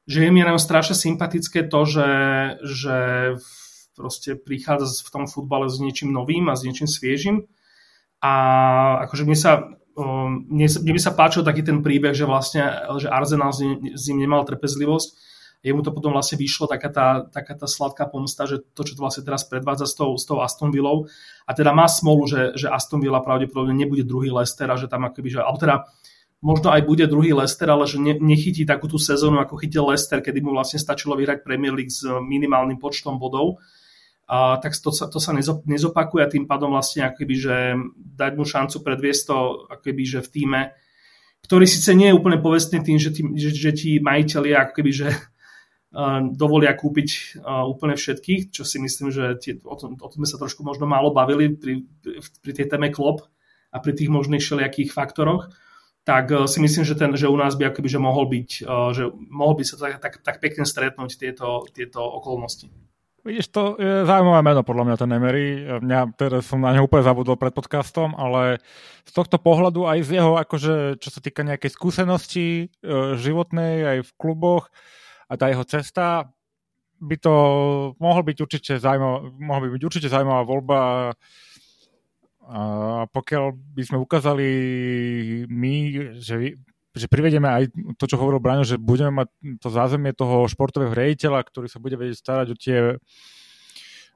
že je mi jenom strašne sympatické to, že, že proste prichádza v tom futbale s niečím novým a s niečím sviežim. A akože mne sa, um, mne, mne by sa páčil taký ten príbeh, že vlastne že Arsenal s ním, s ním nemal trpezlivosť jemu to potom vlastne vyšlo taká tá, taká tá sladká pomsta, že to, čo to vlastne teraz predvádza s tou, s tou Aston Villou a teda má smolu, že, že Aston Villa pravdepodobne nebude druhý Leicester a že tam akoby, že, alebo teda možno aj bude druhý Leicester, ale že ne, nechytí takú tú sezónu, ako chytil Leicester, kedy mu vlastne stačilo vyhrať Premier League s minimálnym počtom bodov. A, tak to sa, to sa nezopakuje a tým pádom vlastne akoby, že dať mu šancu predviesť to akoby, že v týme, ktorý síce nie je úplne povestný tým, že tí, že, že tí majiteľi ako keby, že dovolia kúpiť úplne všetkých, čo si myslím, že tie, o, tom, o tom sme sa trošku možno málo bavili pri, pri tej téme klop a pri tých možných všelijakých faktoroch, tak e, si myslím, že, ten, že u nás by akoby, že mohol byť, že mohol by sa tak, tak, tak pekne stretnúť tieto, tieto okolnosti.
Vidíš, to je zaujímavé meno podľa mňa ten Emery. Mňa teda som na neho úplne zabudol pred podcastom, ale z tohto pohľadu aj z jeho, akože, čo sa týka nejakej skúsenosti životnej aj v kluboch, a tá jeho cesta by to mohol byť určite zaujímavá, mohol by byť určite zaujímavá voľba. A pokiaľ by sme ukázali my, že, že privedieme aj to, čo hovoril Braňo, že budeme mať to zázemie toho športového rejiteľa, ktorý sa bude vedieť starať o tie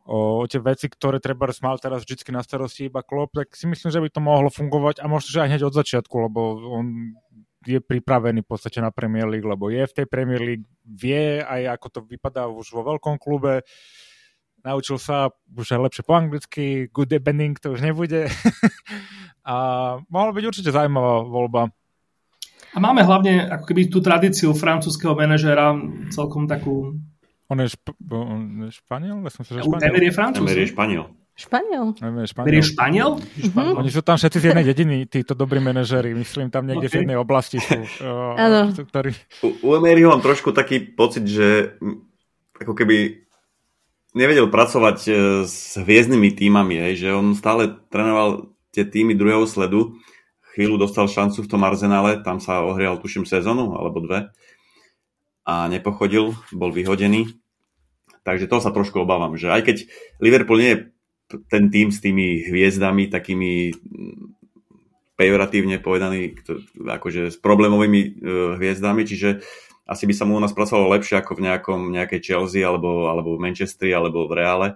o, o tie veci, ktoré treba mal teraz vždy na starosti iba klop, tak si myslím, že by to mohlo fungovať a možno, že aj hneď od začiatku, lebo on je pripravený v podstate na Premier League, lebo je v tej Premier League, vie aj ako to vypadá už vo veľkom klube, naučil sa už aj lepšie po anglicky, good evening to už nebude. a mohla byť určite zaujímavá voľba.
A máme hlavne ako keby tú tradíciu francúzského manažéra celkom takú...
On je, šp- on je Španiel? Ja som
sa, že Španiel. Emery je Francúz.
Emery je Španiel.
Španiel.
Španiel. Španiel?
Mm-hmm.
Oni sú tam všetci z jednej dediny, títo dobrí manažéri. Myslím, tam niekde okay. z jednej oblasti sú.
Uh,
ktorí...
U, u Emeryho mám trošku taký pocit, že ako keby nevedel pracovať e, s hviezdnymi týmami, hej, že on stále trénoval tie týmy druhého sledu. Chvíľu dostal šancu v tom arzenále, tam sa ohrial, tuším, sezónu alebo dve a nepochodil, bol vyhodený. Takže toho sa trošku obávam, že aj keď Liverpool nie je ten tým s tými hviezdami, takými mm, pejoratívne povedaný, akože s problémovými uh, hviezdami, čiže asi by sa mu u nás pracovalo lepšie ako v nejakom, nejakej Chelsea alebo, alebo v Manchestri alebo v Reále.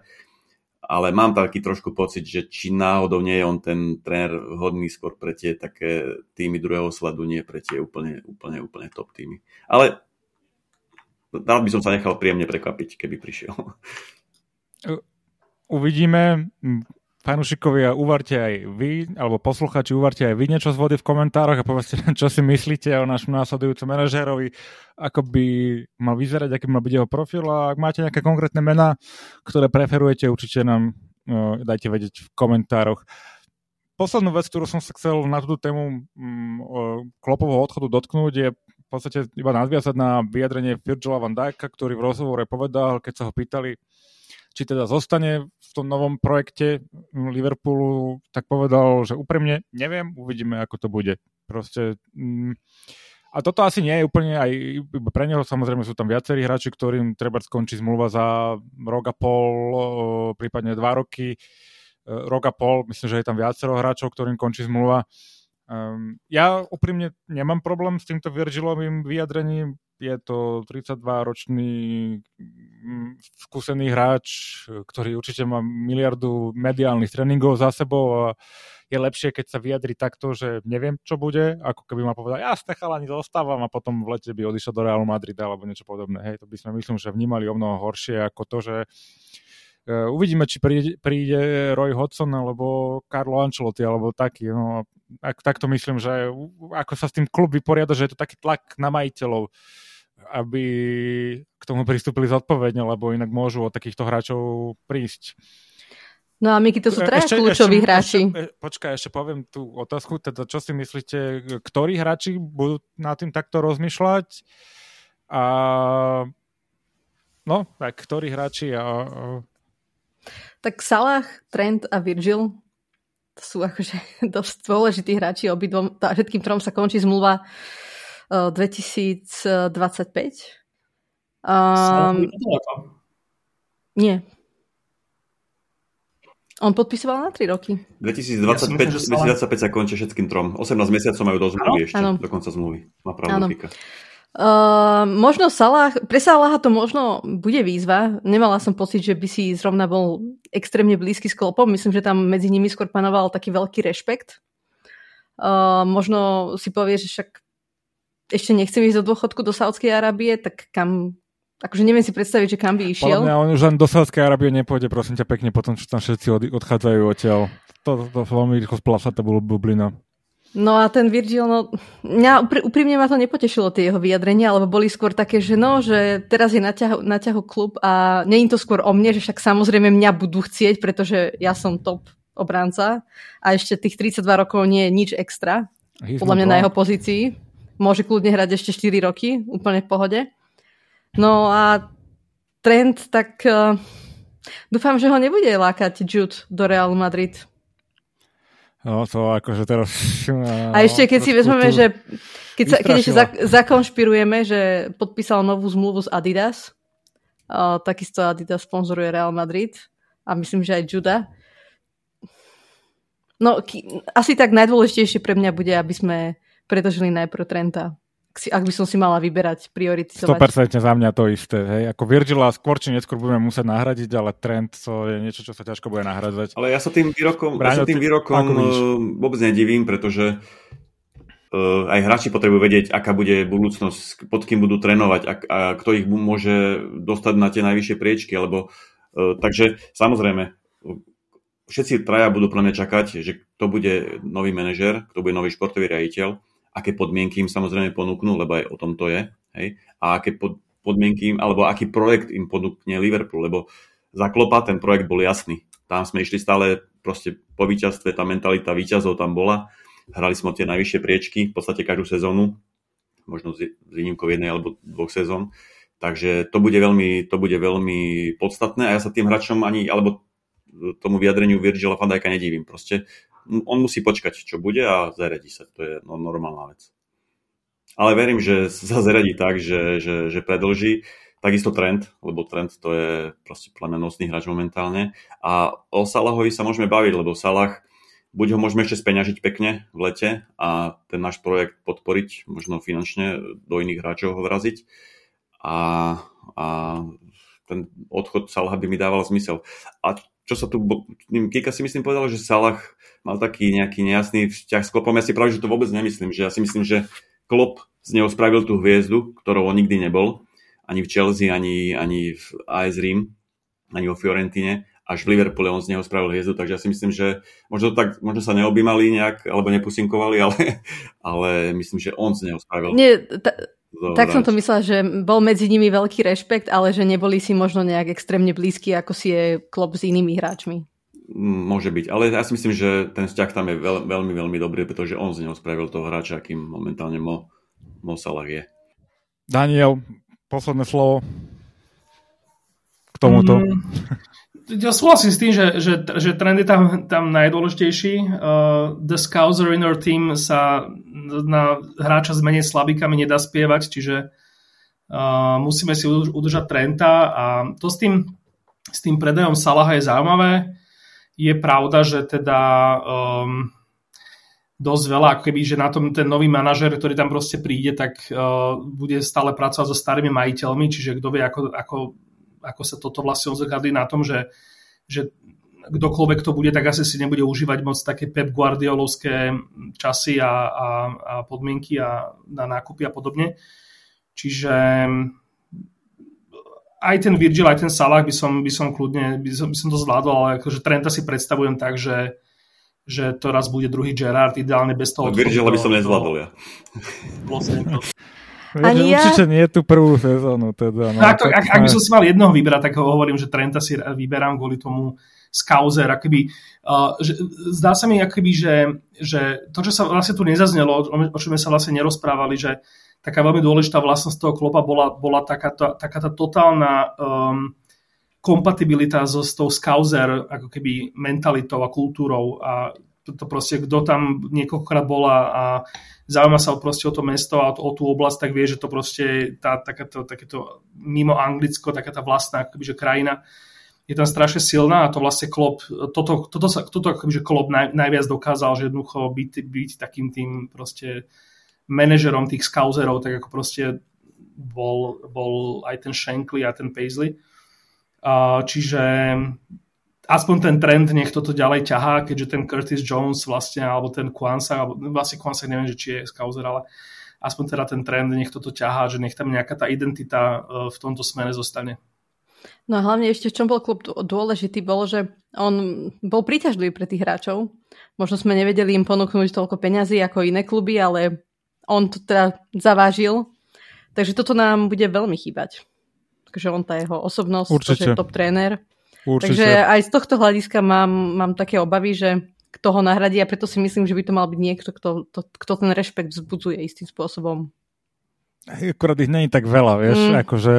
Ale mám taký trošku pocit, že či náhodou nie je on ten tréner vhodný skôr pre tie také týmy druhého sledu, nie pre tie úplne, úplne, úplne top týmy. Ale rád by som sa nechal príjemne prekvapiť, keby prišiel.
Uvidíme. Fanúšikovia, uvarte aj vy, alebo posluchači, uvarte aj vy niečo z vody v komentároch a povedzte, čo si myslíte o našom následujúcom manažérovi, ako by mal vyzerať, aký mal byť jeho profil a ak máte nejaké konkrétne mená, ktoré preferujete, určite nám uh, dajte vedieť v komentároch. Poslednú vec, ktorú som sa chcel na túto tému um, klopového odchodu dotknúť, je v podstate iba nadviazať na vyjadrenie Virgila van Dijka, ktorý v rozhovore povedal, keď sa ho pýtali, či teda zostane v tom novom projekte Liverpoolu, tak povedal, že úprimne neviem, uvidíme, ako to bude. Proste, mm, a toto asi nie je úplne aj pre neho, samozrejme sú tam viacerí hráči, ktorým treba skončiť zmluva za rok a pol, prípadne dva roky, e, rok a pol, myslím, že je tam viacero hráčov, ktorým končí zmluva. Um, ja úprimne nemám problém s týmto Virgilovým vyjadrením, je to 32-ročný mm, skúsený hráč, ktorý určite má miliardu mediálnych tréningov za sebou a je lepšie, keď sa vyjadri takto, že neviem, čo bude, ako keby ma povedal, ja ste chalani zostávam a potom v lete by odišiel do Realu Madrida alebo niečo podobné. Hej, to by sme myslím, že vnímali o mnoho horšie ako to, že uh, uvidíme, či príde, príde Roy Hodgson alebo Carlo Ancelotti alebo taký. No, ak, tak to myslím, že ako sa s tým klub vyporiada, že je to taký tlak na majiteľov aby k tomu pristúpili zodpovedne, lebo inak môžu od takýchto hráčov prísť.
No a Miky, to sú traja kľúčoví hráči.
Ešte, počkaj, ešte poviem tú otázku. Teda, čo si myslíte, ktorí hráči budú na tým takto rozmýšľať? A no, tak ktorí hráči a
Tak Salah, Trent a Virgil to sú akože dosť dôležití hráči. Obidvom, tá, všetkým trom sa končí zmluva 2025. Um, nie. On podpisoval na 3 roky.
2025, ja myslím, 2025 sa končí všetkým trom. 18 mesiacov majú do zmluvy ešte, ano. do konca zmluvy. Má pravdu
Uh, možno Salah, pre Salaha to možno bude výzva. Nemala som pocit, že by si zrovna bol extrémne blízky s Klopom. Myslím, že tam medzi nimi skôr panoval taký veľký rešpekt. Uh, možno si povie, že však ešte nechcem ísť do dôchodku do Saudskej Arábie, tak kam... Akože neviem si predstaviť, že kam by išiel.
Podľa mňa on už len do Saudskej Arábie nepôjde, prosím ťa pekne, potom čo tam všetci odchádzajú odtiaľ. To, to, to veľmi rýchlo spláša tá bublina.
No a ten Virgil, no, mňa úprimne ma to nepotešilo, tie jeho vyjadrenia, alebo boli skôr také, že no, že teraz je na ťahu, na ťahu klub a je to skôr o mne, že však samozrejme mňa budú chcieť, pretože ja som top obránca a ešte tých 32 rokov nie je nič extra, He's podľa mňa na jeho pozícii. Môže kľudne hrať ešte 4 roky, úplne v pohode. No a trend, tak uh, dúfam, že ho nebude lákať Jude do Real Madrid.
No to akože teraz...
A ešte keď si vezmeme, že keď, sa, keď ešte zakonšpirujeme, že podpísal novú zmluvu s Adidas, uh, takisto Adidas sponzoruje Real Madrid a myslím, že aj Juda. No, ki, asi tak najdôležitejšie pre mňa bude, aby sme predlžili najprv Trenta ak by som si mala vyberať prioritizovať.
100% za mňa to isté. Hej. Ako Virgila skôr či neskôr budeme musieť nahradiť, ale trend to je niečo, čo sa ťažko bude nahradzať.
Ale ja sa tým výrokom, ja sa tým výrokom eh, vôbec nedivím, pretože uh, aj hráči potrebujú vedieť, aká bude budúcnosť, pod kým budú trénovať a, a kto ich môže dostať na tie najvyššie priečky. Lebo, uh, takže samozrejme, všetci traja budú pre mňa čakať, že kto bude nový manažer, kto bude nový športový riaditeľ aké podmienky im samozrejme ponúknú, lebo aj o tom to je, hej, a aké pod, podmienky im, alebo aký projekt im ponúkne Liverpool, lebo za Klopa ten projekt bol jasný. Tam sme išli stále proste po víťazstve, tá mentalita víťazov tam bola. Hrali sme tie najvyššie priečky, v podstate každú sezónu, možno s výnimkou jednej alebo dvoch sezón. Takže to bude veľmi, to bude veľmi podstatné a ja sa tým hráčom ani, alebo tomu vyjadreniu Virgila van Dijka nedivím. Proste on musí počkať, čo bude a zaradí sa. To je no, normálna vec. Ale verím, že sa zaradí tak, že, že, že predlží. Takisto trend, lebo trend to je proste plamenostný hráč momentálne. A o Salahovi sa môžeme baviť, lebo Salah, buď ho môžeme ešte speňažiť pekne v lete a ten náš projekt podporiť, možno finančne do iných hráčov ho vraziť. A, a ten odchod Salaha by mi dával zmysel. A čo sa tu, Kika si myslím povedal, že Salah mal taký nejaký nejasný vzťah s Klopom. Ja si práve, že to vôbec nemyslím, že ja si myslím, že Klop z neho spravil tú hviezdu, ktorou on nikdy nebol, ani v Chelsea, ani, ani v AS Rím, ani vo Fiorentine, až v Liverpoole on z neho spravil hviezdu, takže ja si myslím, že možno, tak, možno sa neobjímali nejak, alebo nepusinkovali, ale, ale myslím, že on z neho spravil.
Nie, t- tak som to myslela, že bol medzi nimi veľký rešpekt, ale že neboli si možno nejak extrémne blízki, ako si je klop s inými hráčmi.
Môže byť, ale ja si myslím, že ten vzťah tam je veľ, veľmi, veľmi dobrý, pretože on z neho spravil toho hráča, akým momentálne Mo, Mo Salah je.
Daniel, posledné slovo k tomuto. Mm,
ja súhlasím s tým, že, že, že trend je tam, tam najdôležitejší. Uh, the Scouser in our team sa na hráča s menej slabikami nedá spievať, čiže uh, musíme si udržať Trenta a to s tým, s tým predajom Salaha je zaujímavé je pravda, že teda um, dosť veľa, ako keby, že na tom ten nový manažer, ktorý tam proste príde, tak uh, bude stále pracovať so starými majiteľmi, čiže kto vie, ako, ako, ako sa toto vlastne odzrkadlí na tom, že, že kdokoľvek to bude, tak asi si nebude užívať moc také Pep Guardiolovské časy a, a, a podmienky a na nákupy a podobne. Čiže aj ten Virgil, aj ten Salah by som, by som kľudne, by som, by som to zvládol, ale akože Trenta si predstavujem tak, že, že to raz bude druhý Gerard, ideálne bez toho...
Virgila by som nezvládol ja.
Ani ja? Určite nie tú prvú sezónu. Teda, no,
tak, ak, ak by som si mal jednoho vybrať, tak ho hovorím, že Trenta si vyberám kvôli tomu Skauser. Akoby, uh, že, zdá sa mi, akoby, že, že to, čo sa vlastne tu nezaznelo, o, o čom sme sa vlastne nerozprávali, že taká veľmi dôležitá vlastnosť toho klopa bola, bola taká, tá, taká tá totálna um, kompatibilita so s tou skauzer ako keby mentalitou a kultúrou a to, proste, kto tam niekoľkokrát bola a zaujíma sa proste o to mesto a o tú oblasť, tak vie, že to proste tá, takéto, takéto mimo Anglicko, taká tá vlastná akoby, že krajina je tam strašne silná a to vlastne Klopp, toto, toto, sa, toto akoby, že Klopp naj, najviac dokázal, že jednoducho byť, byť takým tým proste manažerom tých skauzerov, tak ako proste bol, bol aj ten Shankly a ten Paisley. Uh, čiže aspoň ten trend nech toto ďalej ťahá, keďže ten Curtis Jones vlastne, alebo ten Kwanza, alebo vlastne Kwanza neviem, že či je skauzer, ale aspoň teda ten trend nech toto ťahá, že nech tam nejaká tá identita e, v tomto smere zostane.
No a hlavne ešte v čom bol klub dôležitý, bolo, že on bol príťažlivý pre tých hráčov. Možno sme nevedeli im ponúknuť toľko peňazí ako iné kluby, ale on to teda zavážil. Takže toto nám bude veľmi chýbať. Takže on, tá jeho osobnosť, Určite. to, že je top tréner, Určite. Takže aj z tohto hľadiska mám, mám také obavy, že kto ho nahradí a preto si myslím, že by to mal byť niekto, kto, to, kto ten rešpekt vzbudzuje istým spôsobom.
Akurát ich není tak veľa, vieš, mm. akože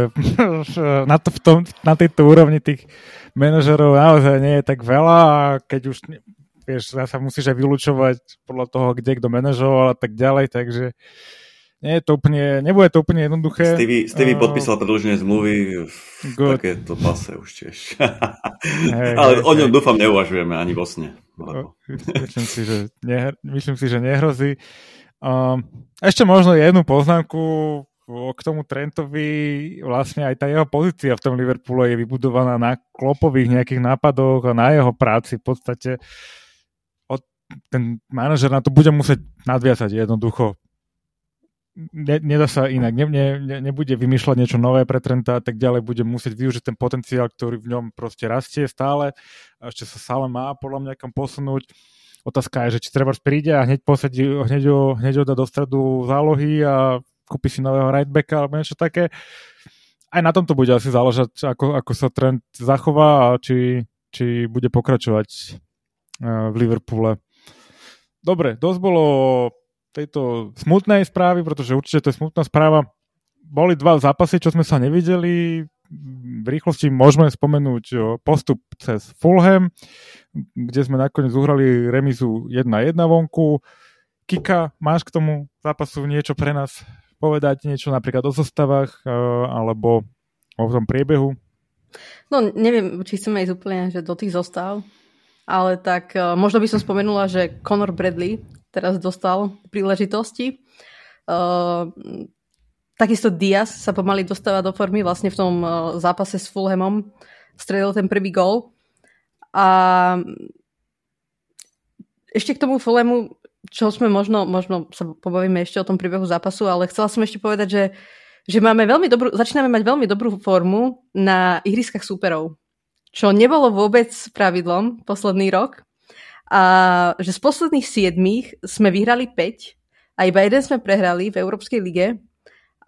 na, to, v tom, na tejto úrovni tých manažerov naozaj nie je tak veľa a keď už, vieš, sa musíš aj vylúčovať podľa toho, kde kto manažoval a tak ďalej, takže nie je to úplne, nebude to úplne jednoduché.
Stevie, Stevie uh, podpísal predĺžené zmluvy v good. takéto pase už tiež. hey, Ale hey, o ňom hey. dúfam neuvažujeme ani vo sne.
Myslím si, že, ne, myslím si, že nehrozí. Um, ešte možno jednu poznámku k tomu Trentovi, vlastne aj tá jeho pozícia v tom Liverpoole je vybudovaná na klopových nejakých nápadoch a na jeho práci. V podstate ten manažer na to bude musieť nadviazať jednoducho ne, nedá sa inak, ne, ne, ne, nebude vymýšľať niečo nové pre Trenta a tak ďalej, bude musieť využiť ten potenciál, ktorý v ňom proste rastie stále a ešte sa stále má podľa mňa kam posunúť. Otázka je, že či treba príde a hneď posadí, hneď ho, hneď ho dá do stredu zálohy a kúpi si nového rightbacka alebo niečo také. Aj na tomto bude asi záležať, ako, ako sa trend zachová a či, či bude pokračovať v Liverpoole. Dobre, dosť bolo tejto smutnej správy, pretože určite to je smutná správa. Boli dva zápasy, čo sme sa nevideli. V rýchlosti môžeme spomenúť postup cez Fulham, kde sme nakoniec uhrali remizu 1-1 vonku. Kika, máš k tomu zápasu niečo pre nás povedať, niečo napríklad o zostavách alebo o tom priebehu?
No neviem, či chceme ísť úplne že do tých zostav, ale tak možno by som spomenula, že Conor Bradley, teraz dostal príležitosti. Uh, takisto Diaz sa pomaly dostáva do formy vlastne v tom zápase s Fulhamom. Stredil ten prvý gol. A ešte k tomu Fulhamu, čo sme možno, možno sa pobavíme ešte o tom príbehu zápasu, ale chcela som ešte povedať, že, že máme veľmi dobrú, začíname mať veľmi dobrú formu na ihriskách súperov, čo nebolo vôbec pravidlom posledný rok. A že z posledných siedmých sme vyhrali 5 a iba jeden sme prehrali v Európskej lige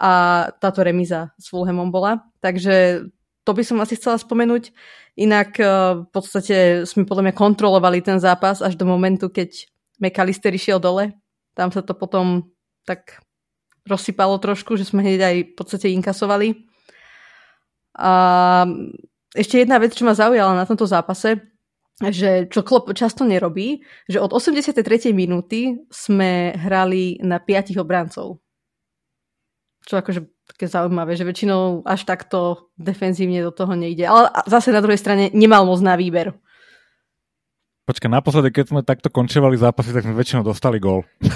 a táto remiza s Fulhamom bola. Takže to by som asi chcela spomenúť. Inak e, v podstate sme podľa mňa kontrolovali ten zápas až do momentu, keď McAllister išiel dole. Tam sa to potom tak rozsypalo trošku, že sme hneď aj v podstate inkasovali. A ešte jedna vec, čo ma zaujala na tomto zápase, že čo Klopp často nerobí, že od 83. minúty sme hrali na piatich obrancov. Čo akože také zaujímavé, že väčšinou až takto defenzívne do toho nejde. Ale zase na druhej strane nemal moc na výber.
Počkaj, naposledy, keď sme takto končovali zápasy, tak sme väčšinou dostali gól.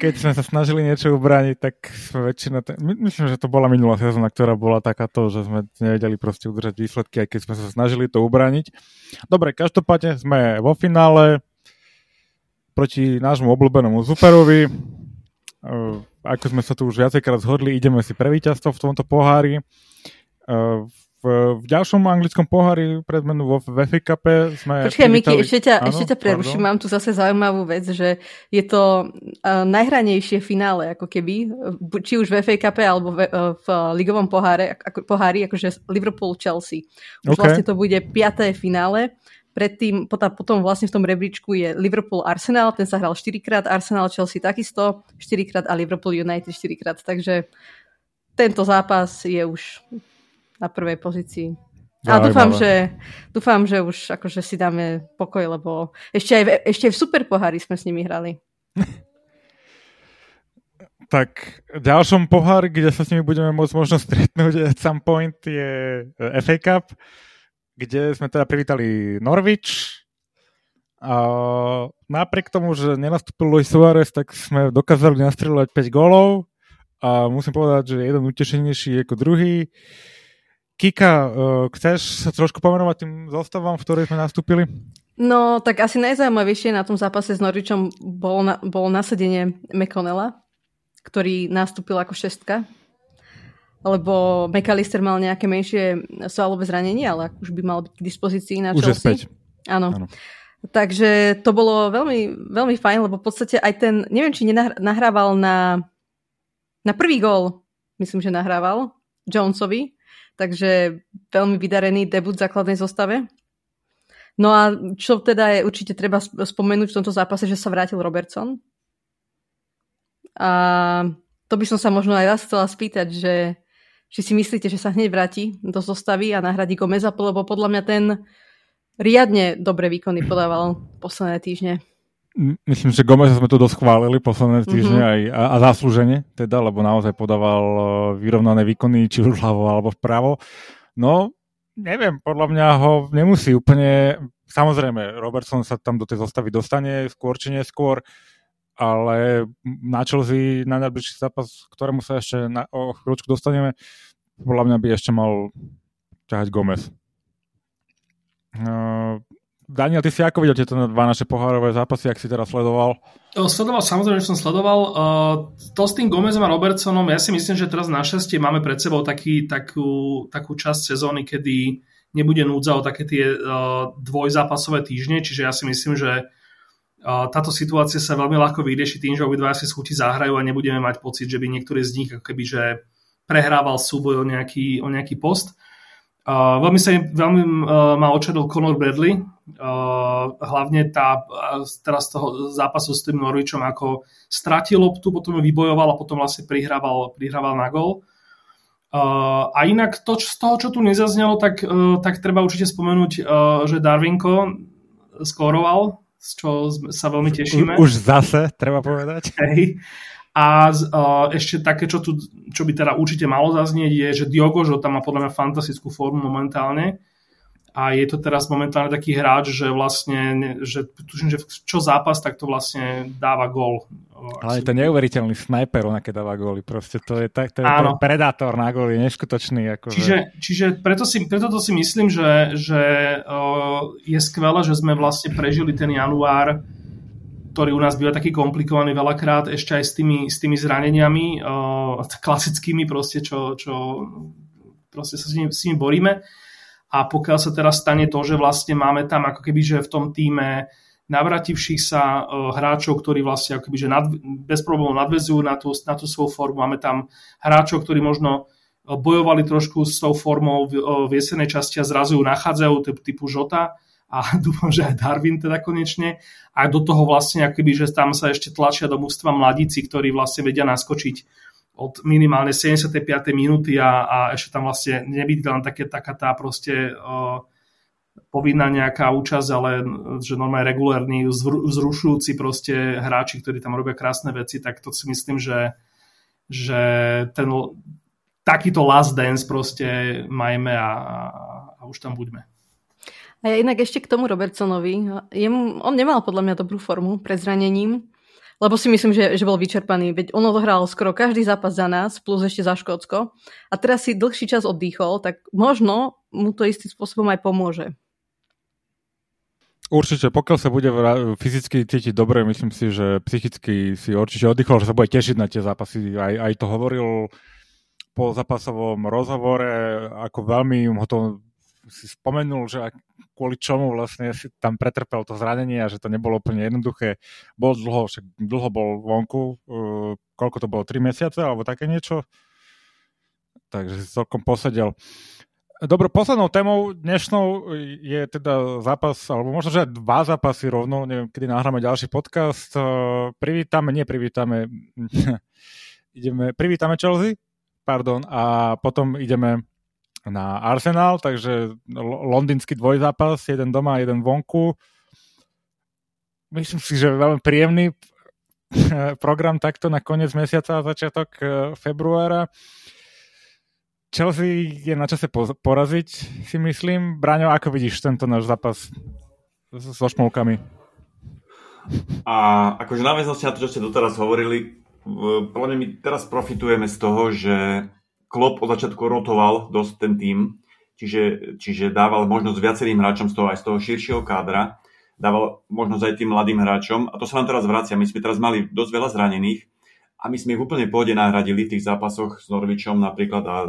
keď sme sa snažili niečo ubrániť, tak sme väčšina... Myslím, že to bola minulá sezóna, ktorá bola takáto, že sme nevedeli proste udržať výsledky, aj keď sme sa snažili to ubrániť. Dobre, každopádne sme vo finále proti nášmu obľúbenému superovi. Ako sme sa tu už viacejkrát zhodli, ideme si pre víťazstvo v tomto pohári v, v ďalšom anglickom pohári pred menu vo FA Cup sme...
Počkaj, Miki, ešte ťa, áno, ešte ťa preruším. Mám tu zase zaujímavú vec, že je to uh, najhranejšie finále, ako keby, či už v FA Cup alebo v, uh, v ligovom poháre, ako, pohári, akože Liverpool-Chelsea. Už okay. vlastne to bude piaté finále. Predtým, potom, potom vlastne v tom rebríčku je Liverpool-Arsenal, ten sa hral 4 krát, Arsenal-Chelsea takisto 4 krát a Liverpool-United 4 krát. Takže tento zápas je už na prvej pozícii. A dúfam, že, dúfam, že už akože si dáme pokoj, lebo ešte aj v, ešte v super pohári sme s nimi hrali.
tak v ďalšom pohári, kde sa s nimi budeme môcť možno stretnúť at some point je FA Cup, kde sme teda privítali Norwich. A napriek tomu, že nenastúpil Luis Suárez, tak sme dokázali nastrieľovať 5 gólov a musím povedať, že jeden utešenejší ako druhý. Kika, uh, chceš sa trošku pomenovať tým zostavám, v ktorej sme nastúpili?
No, tak asi najzaujímavejšie na tom zápase s Noričom bol, na, bol nasadenie McConnella, ktorý nastúpil ako šestka, lebo McAllister mal nejaké menšie svalové zranenie, ale už by mal byť k dispozícii na
Už je späť.
Áno. Áno. Takže to bolo veľmi, veľmi fajn, lebo v podstate aj ten, neviem, či nahrával na, na prvý gól, myslím, že nahrával Jonesovi, takže veľmi vydarený debut v základnej zostave. No a čo teda je určite treba spomenúť v tomto zápase, že sa vrátil Robertson. A to by som sa možno aj vás chcela spýtať, že či si myslíte, že sa hneď vráti do zostavy a nahradí Gomeza, lebo podľa mňa ten riadne dobré výkony podával posledné týždne.
Myslím, že Gomez sme tu dosť chválili posledné mhm. týždne mm-hmm. aj, a, a záslužene, teda, lebo naozaj podával vyrovnané výkony, či už vľavo alebo vpravo. No, neviem, podľa mňa ho nemusí úplne... Samozrejme, Robertson sa tam do tej zostavy dostane skôr či neskôr, ale na Chelsea, na najbližší zápas, ktorému sa ešte na, o chvíľučku dostaneme, podľa mňa by ešte mal ťahať Gomez. Uh, Daniel, ty si ako videl tieto dva naše pohárové zápasy, ak si teraz sledoval?
Sledoval, samozrejme, že som sledoval. Uh, to s tým Gomezom a Robertsonom, ja si myslím, že teraz našťastie máme pred sebou taký, takú, takú časť sezóny, kedy nebude núdza o také tie uh, dvojzápasové týždne, čiže ja si myslím, že uh, táto situácia sa veľmi ľahko vyrieši tým, že obidva si schutí zahrajú a nebudeme mať pocit, že by niektorý z nich ako keby, že prehrával súboj o nejaký, o nejaký post. Uh, veľmi sa veľmi uh, ma očaril Conor Bradley, Uh, hlavne tá, teraz toho zápasu s tým Norwichom, ako stratil loptu, potom ju vybojoval a potom vlastne prihrával, prihrával na gol. Uh, a inak to, z toho, čo tu nezaznelo, tak, uh, tak treba určite spomenúť, uh, že Darwinko skóroval, z čo sa veľmi tešíme.
Už zase, treba povedať.
Hej. A ešte také, čo, tu, čo by teda určite malo zaznieť, je, že Diogo Jota má podľa mňa fantastickú formu momentálne a je to teraz momentálne taký hráč, že vlastne, že tuším, že čo zápas, tak to vlastne dáva gól.
Ale je to neuveriteľný snajper, on aké dáva góly. Proste to je, tak, to je Áno. predátor na góly, neskutočný. Ako
čiže, čiže preto, si, preto to si myslím, že, že uh, je skvelé, že sme vlastne prežili ten január, ktorý u nás býva taký komplikovaný veľakrát, ešte aj s tými, s tými zraneniami, uh, klasickými proste, čo, čo proste sa s nimi, s nimi boríme a pokiaľ sa teraz stane to, že vlastne máme tam ako keby, že v tom týme navrativších sa uh, hráčov, ktorí vlastne ako keby, že nad, bez problémov nadvezujú na tú, na tú svoju formu. Máme tam hráčov, ktorí možno e, bojovali trošku s tou formou v, v jesenej časti a zrazu ju nachádzajú typ, typu Žota a dúfam, že aj Darwin teda konečne. A do toho vlastne akoby, že tam sa ešte tlačia do mústva mladíci, ktorí vlastne vedia naskočiť od minimálne 75. minúty a, a ešte tam vlastne nebyť len také, taká tá proste uh, povinná nejaká účasť, ale že normálne regulárni, vzrušujúci proste hráči, ktorí tam robia krásne veci, tak to si myslím, že, že ten takýto last dance proste majme a, a už tam buďme.
A ja inak ešte k tomu Robertsonovi. Jemu, on nemal podľa mňa dobrú formu pred zranením lebo si myslím, že, že bol vyčerpaný. Veď on odohral skoro každý zápas za nás, plus ešte za Škótsko. A teraz si dlhší čas oddychol, tak možno mu to istým spôsobom aj pomôže.
Určite, pokiaľ sa bude fyzicky cítiť dobre, myslím si, že psychicky si určite oddychol, že sa bude tešiť na tie zápasy. Aj, aj to hovoril po zápasovom rozhovore, ako veľmi ho to si spomenul, že kvôli čomu vlastne si tam pretrpel to zranenie a že to nebolo úplne jednoduché. Bol dlho, však dlho bol vonku, uh, koľko to bolo, 3 mesiace alebo také niečo? Takže si celkom posedel. Dobre, poslednou témou dnešnou je teda zápas, alebo možno, že dva zápasy rovno, neviem, kedy nahráme ďalší podcast. Uh, privítame, nie privítame, ideme, privítame Chelsea, pardon, a potom ideme na Arsenal, takže londýnsky dvojzápas, jeden doma, jeden vonku. Myslím si, že veľmi príjemný program takto na koniec mesiaca a začiatok e, februára. Chelsea je na čase poraziť, si myslím. Braňo, ako vidíš tento náš zápas so šmolkami?
A akože na väznosti na to, čo ste doteraz hovorili, podľa mňa my teraz profitujeme z toho, že Klopp od začiatku rotoval dosť ten tým, čiže, čiže dával možnosť viacerým hráčom z toho aj z toho širšieho kádra, dával možnosť aj tým mladým hráčom a to sa nám teraz vracia. My sme teraz mali dosť veľa zranených a my sme ich úplne pôjde nahradili v tých zápasoch s Norvičom napríklad a e,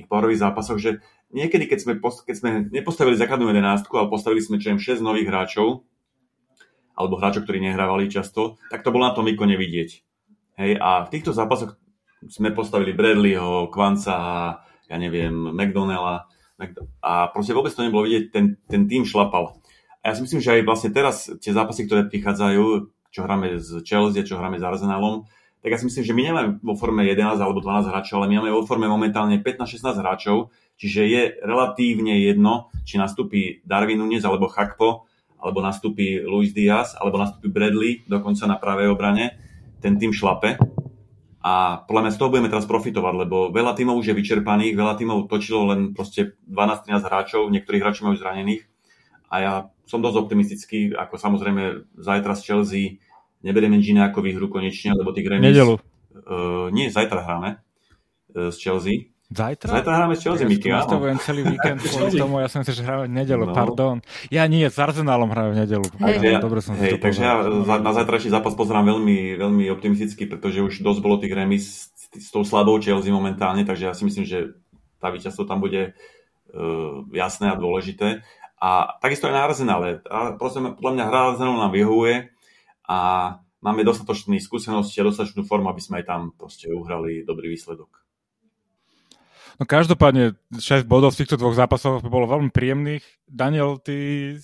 tých pohorových zápasoch, že niekedy, keď sme, keď sme nepostavili základnú jedenástku, ale postavili sme čo 6 nových hráčov, alebo hráčov, ktorí nehrávali často, tak to bolo na tom výkone vidieť. Hej, a v týchto zápasoch sme postavili Bradleyho, Kvanca, ja neviem, McDonnella a proste vôbec to nebolo vidieť, ten, ten tým šlapal. A ja si myslím, že aj vlastne teraz tie zápasy, ktoré prichádzajú, čo hráme s Chelsea, čo hráme s Arsenalom, tak ja si myslím, že my nemáme vo forme 11 alebo 12 hráčov, ale my máme vo forme momentálne 15-16 hráčov, čiže je relatívne jedno, či nastúpi Darwin Nunes alebo Chakpo, alebo nastúpi Luis Diaz, alebo nastúpi Bradley dokonca na pravej obrane, ten tým šlape. A podľa mňa z toho budeme teraz profitovať, lebo veľa tímov už je vyčerpaných, veľa tímov točilo len proste 12-13 hráčov, niektorí hráči majú zranených. A ja som dosť optimistický, ako samozrejme zajtra z Chelsea neberieme ako výhru konečne, lebo tých remis...
Nedelu.
Uh, nie, zajtra hráme uh, z Chelsea
Zajtra?
Zajtra hráme s Chelsea, Miky,
áno. Ja celý víkend kvôli tomu, ja som si, že hráme v nedelu, no. pardon. Ja nie, s Arsenálom hráme v nedelu.
Hej, ja, dobre som hej, takže ja na zajtrajší zápas pozerám veľmi, veľmi optimisticky, pretože už dosť bolo tých remis s, s tou slabou Chelsea momentálne, takže ja si myslím, že tá víťazstvo tam bude uh, jasné a dôležité. A takisto aj na Arsenále. A proste, podľa mňa hra Arsenálu nám vyhovuje a máme dostatočné skúsenosti a dostatočnú formu, aby sme aj tam proste uhrali dobrý výsledok.
No každopádne 6 bodov v týchto dvoch zápasoch by bolo veľmi príjemných. Daniel, ty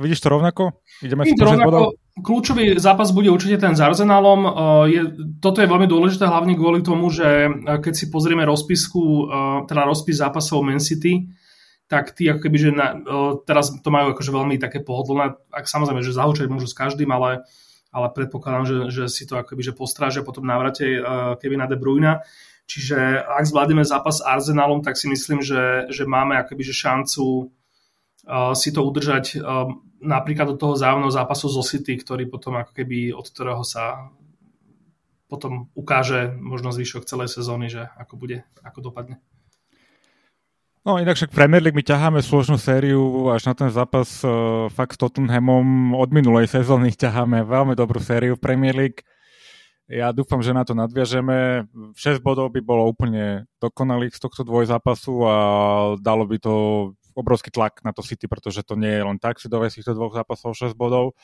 vidíš to rovnako?
Ideme si rovnako. bodov? Kľúčový zápas bude určite ten s Arsenalom. Je, toto je veľmi dôležité hlavne kvôli tomu, že keď si pozrieme rozpisku, teda rozpis zápasov Man City, tak tí ako keby, že na, teraz to majú akože veľmi také pohodlné, ak samozrejme, že zahučať môžu s každým, ale, ale predpokladám, že, že si to ako keby, že postrážia potom návrate Kevina De Bruyna. Čiže ak zvládneme zápas s Arsenalom, tak si myslím, že, že máme akoby, že šancu uh, si to udržať uh, napríklad do toho zájomného zápasu zo City, ktorý potom ako keby od ktorého sa potom ukáže možno zvyšok celej sezóny, že ako bude, ako dopadne.
No inak však Premier League my ťaháme složnú sériu až na ten zápas uh, fakt s Tottenhamom. Od minulej sezóny ťaháme veľmi dobrú sériu Premier League. Ja dúfam, že na to nadviažeme. 6 bodov by bolo úplne dokonalých z tohto dvojzápasu a dalo by to obrovský tlak na to City, pretože to nie je len tak si dovesť týchto dvoch zápasov 6 bodov.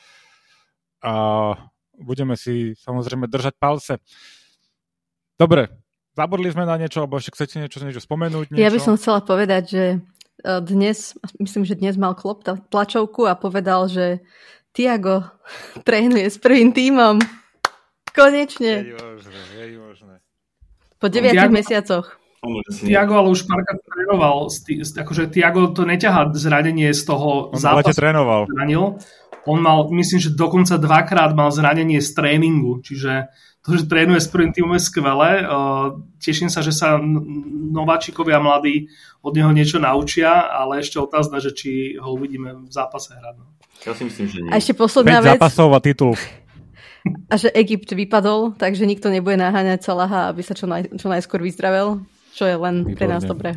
A budeme si samozrejme držať palce. Dobre, zabudli sme na niečo, alebo ešte chcete niečo, niečo spomenúť? Niečo?
Ja by som chcela povedať, že e, dnes, myslím, že dnes mal Klop tlačovku a povedal, že Tiago trénuje s prvým tímom. Konečne. Je možné, je možné. Po 9 Tiago, mesiacoch.
Tiago ale už párkrát trénoval. Akože Tiago to neťahá zranenie z toho
On zápasu. trénoval.
Zranil. On mal, myslím, že dokonca dvakrát mal zranenie z tréningu. Čiže to, že trénuje s prvým týmom je skvelé. Teším sa, že sa nováčikovia mladí od neho niečo naučia, ale ešte otázna, že či ho uvidíme v zápase hrať. No.
Ja si myslím, že nie.
A ešte posledná vec.
zápasov a titul.
A že Egypt vypadol, takže nikto nebude naháňať Salaha, aby sa čo, naj, čo najskôr vyzdravel, čo je len Výborné. pre nás dobré.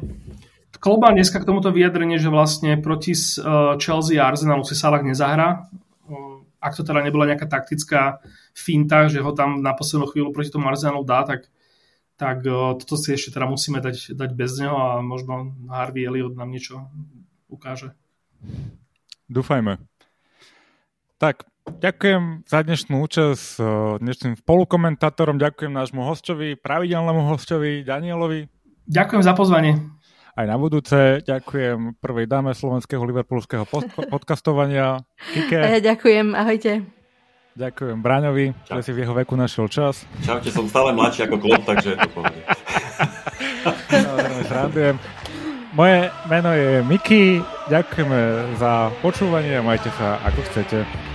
Kloba dneska k tomuto vyjadrenie, že vlastne proti uh, Chelsea a Arsenalu si Salah nezahrá. Uh, ak to teda nebola nejaká taktická finta, že ho tam na poslednú chvíľu proti tomu Arsenalu dá, tak, tak uh, toto si ešte teda musíme dať, dať bez neho a možno Harvey Elliot nám niečo ukáže.
Dúfajme. Tak, Ďakujem za dnešnú účasť eh, dnešným spolukomentátorom, ďakujem nášmu hostovi, pravidelnému hostovi Danielovi.
Ďakujem za pozvanie.
Aj na budúce ďakujem prvej dáme slovenského liverpoolského podcastovania. Kike.
Ja ďakujem, ahojte.
Ďakujem Braňovi, Čau. že si v jeho veku našiel čas.
Čaute, som stále mladší ako klop, takže je to pohode.
Moje meno je Miki, ďakujeme za počúvanie a majte sa ako chcete.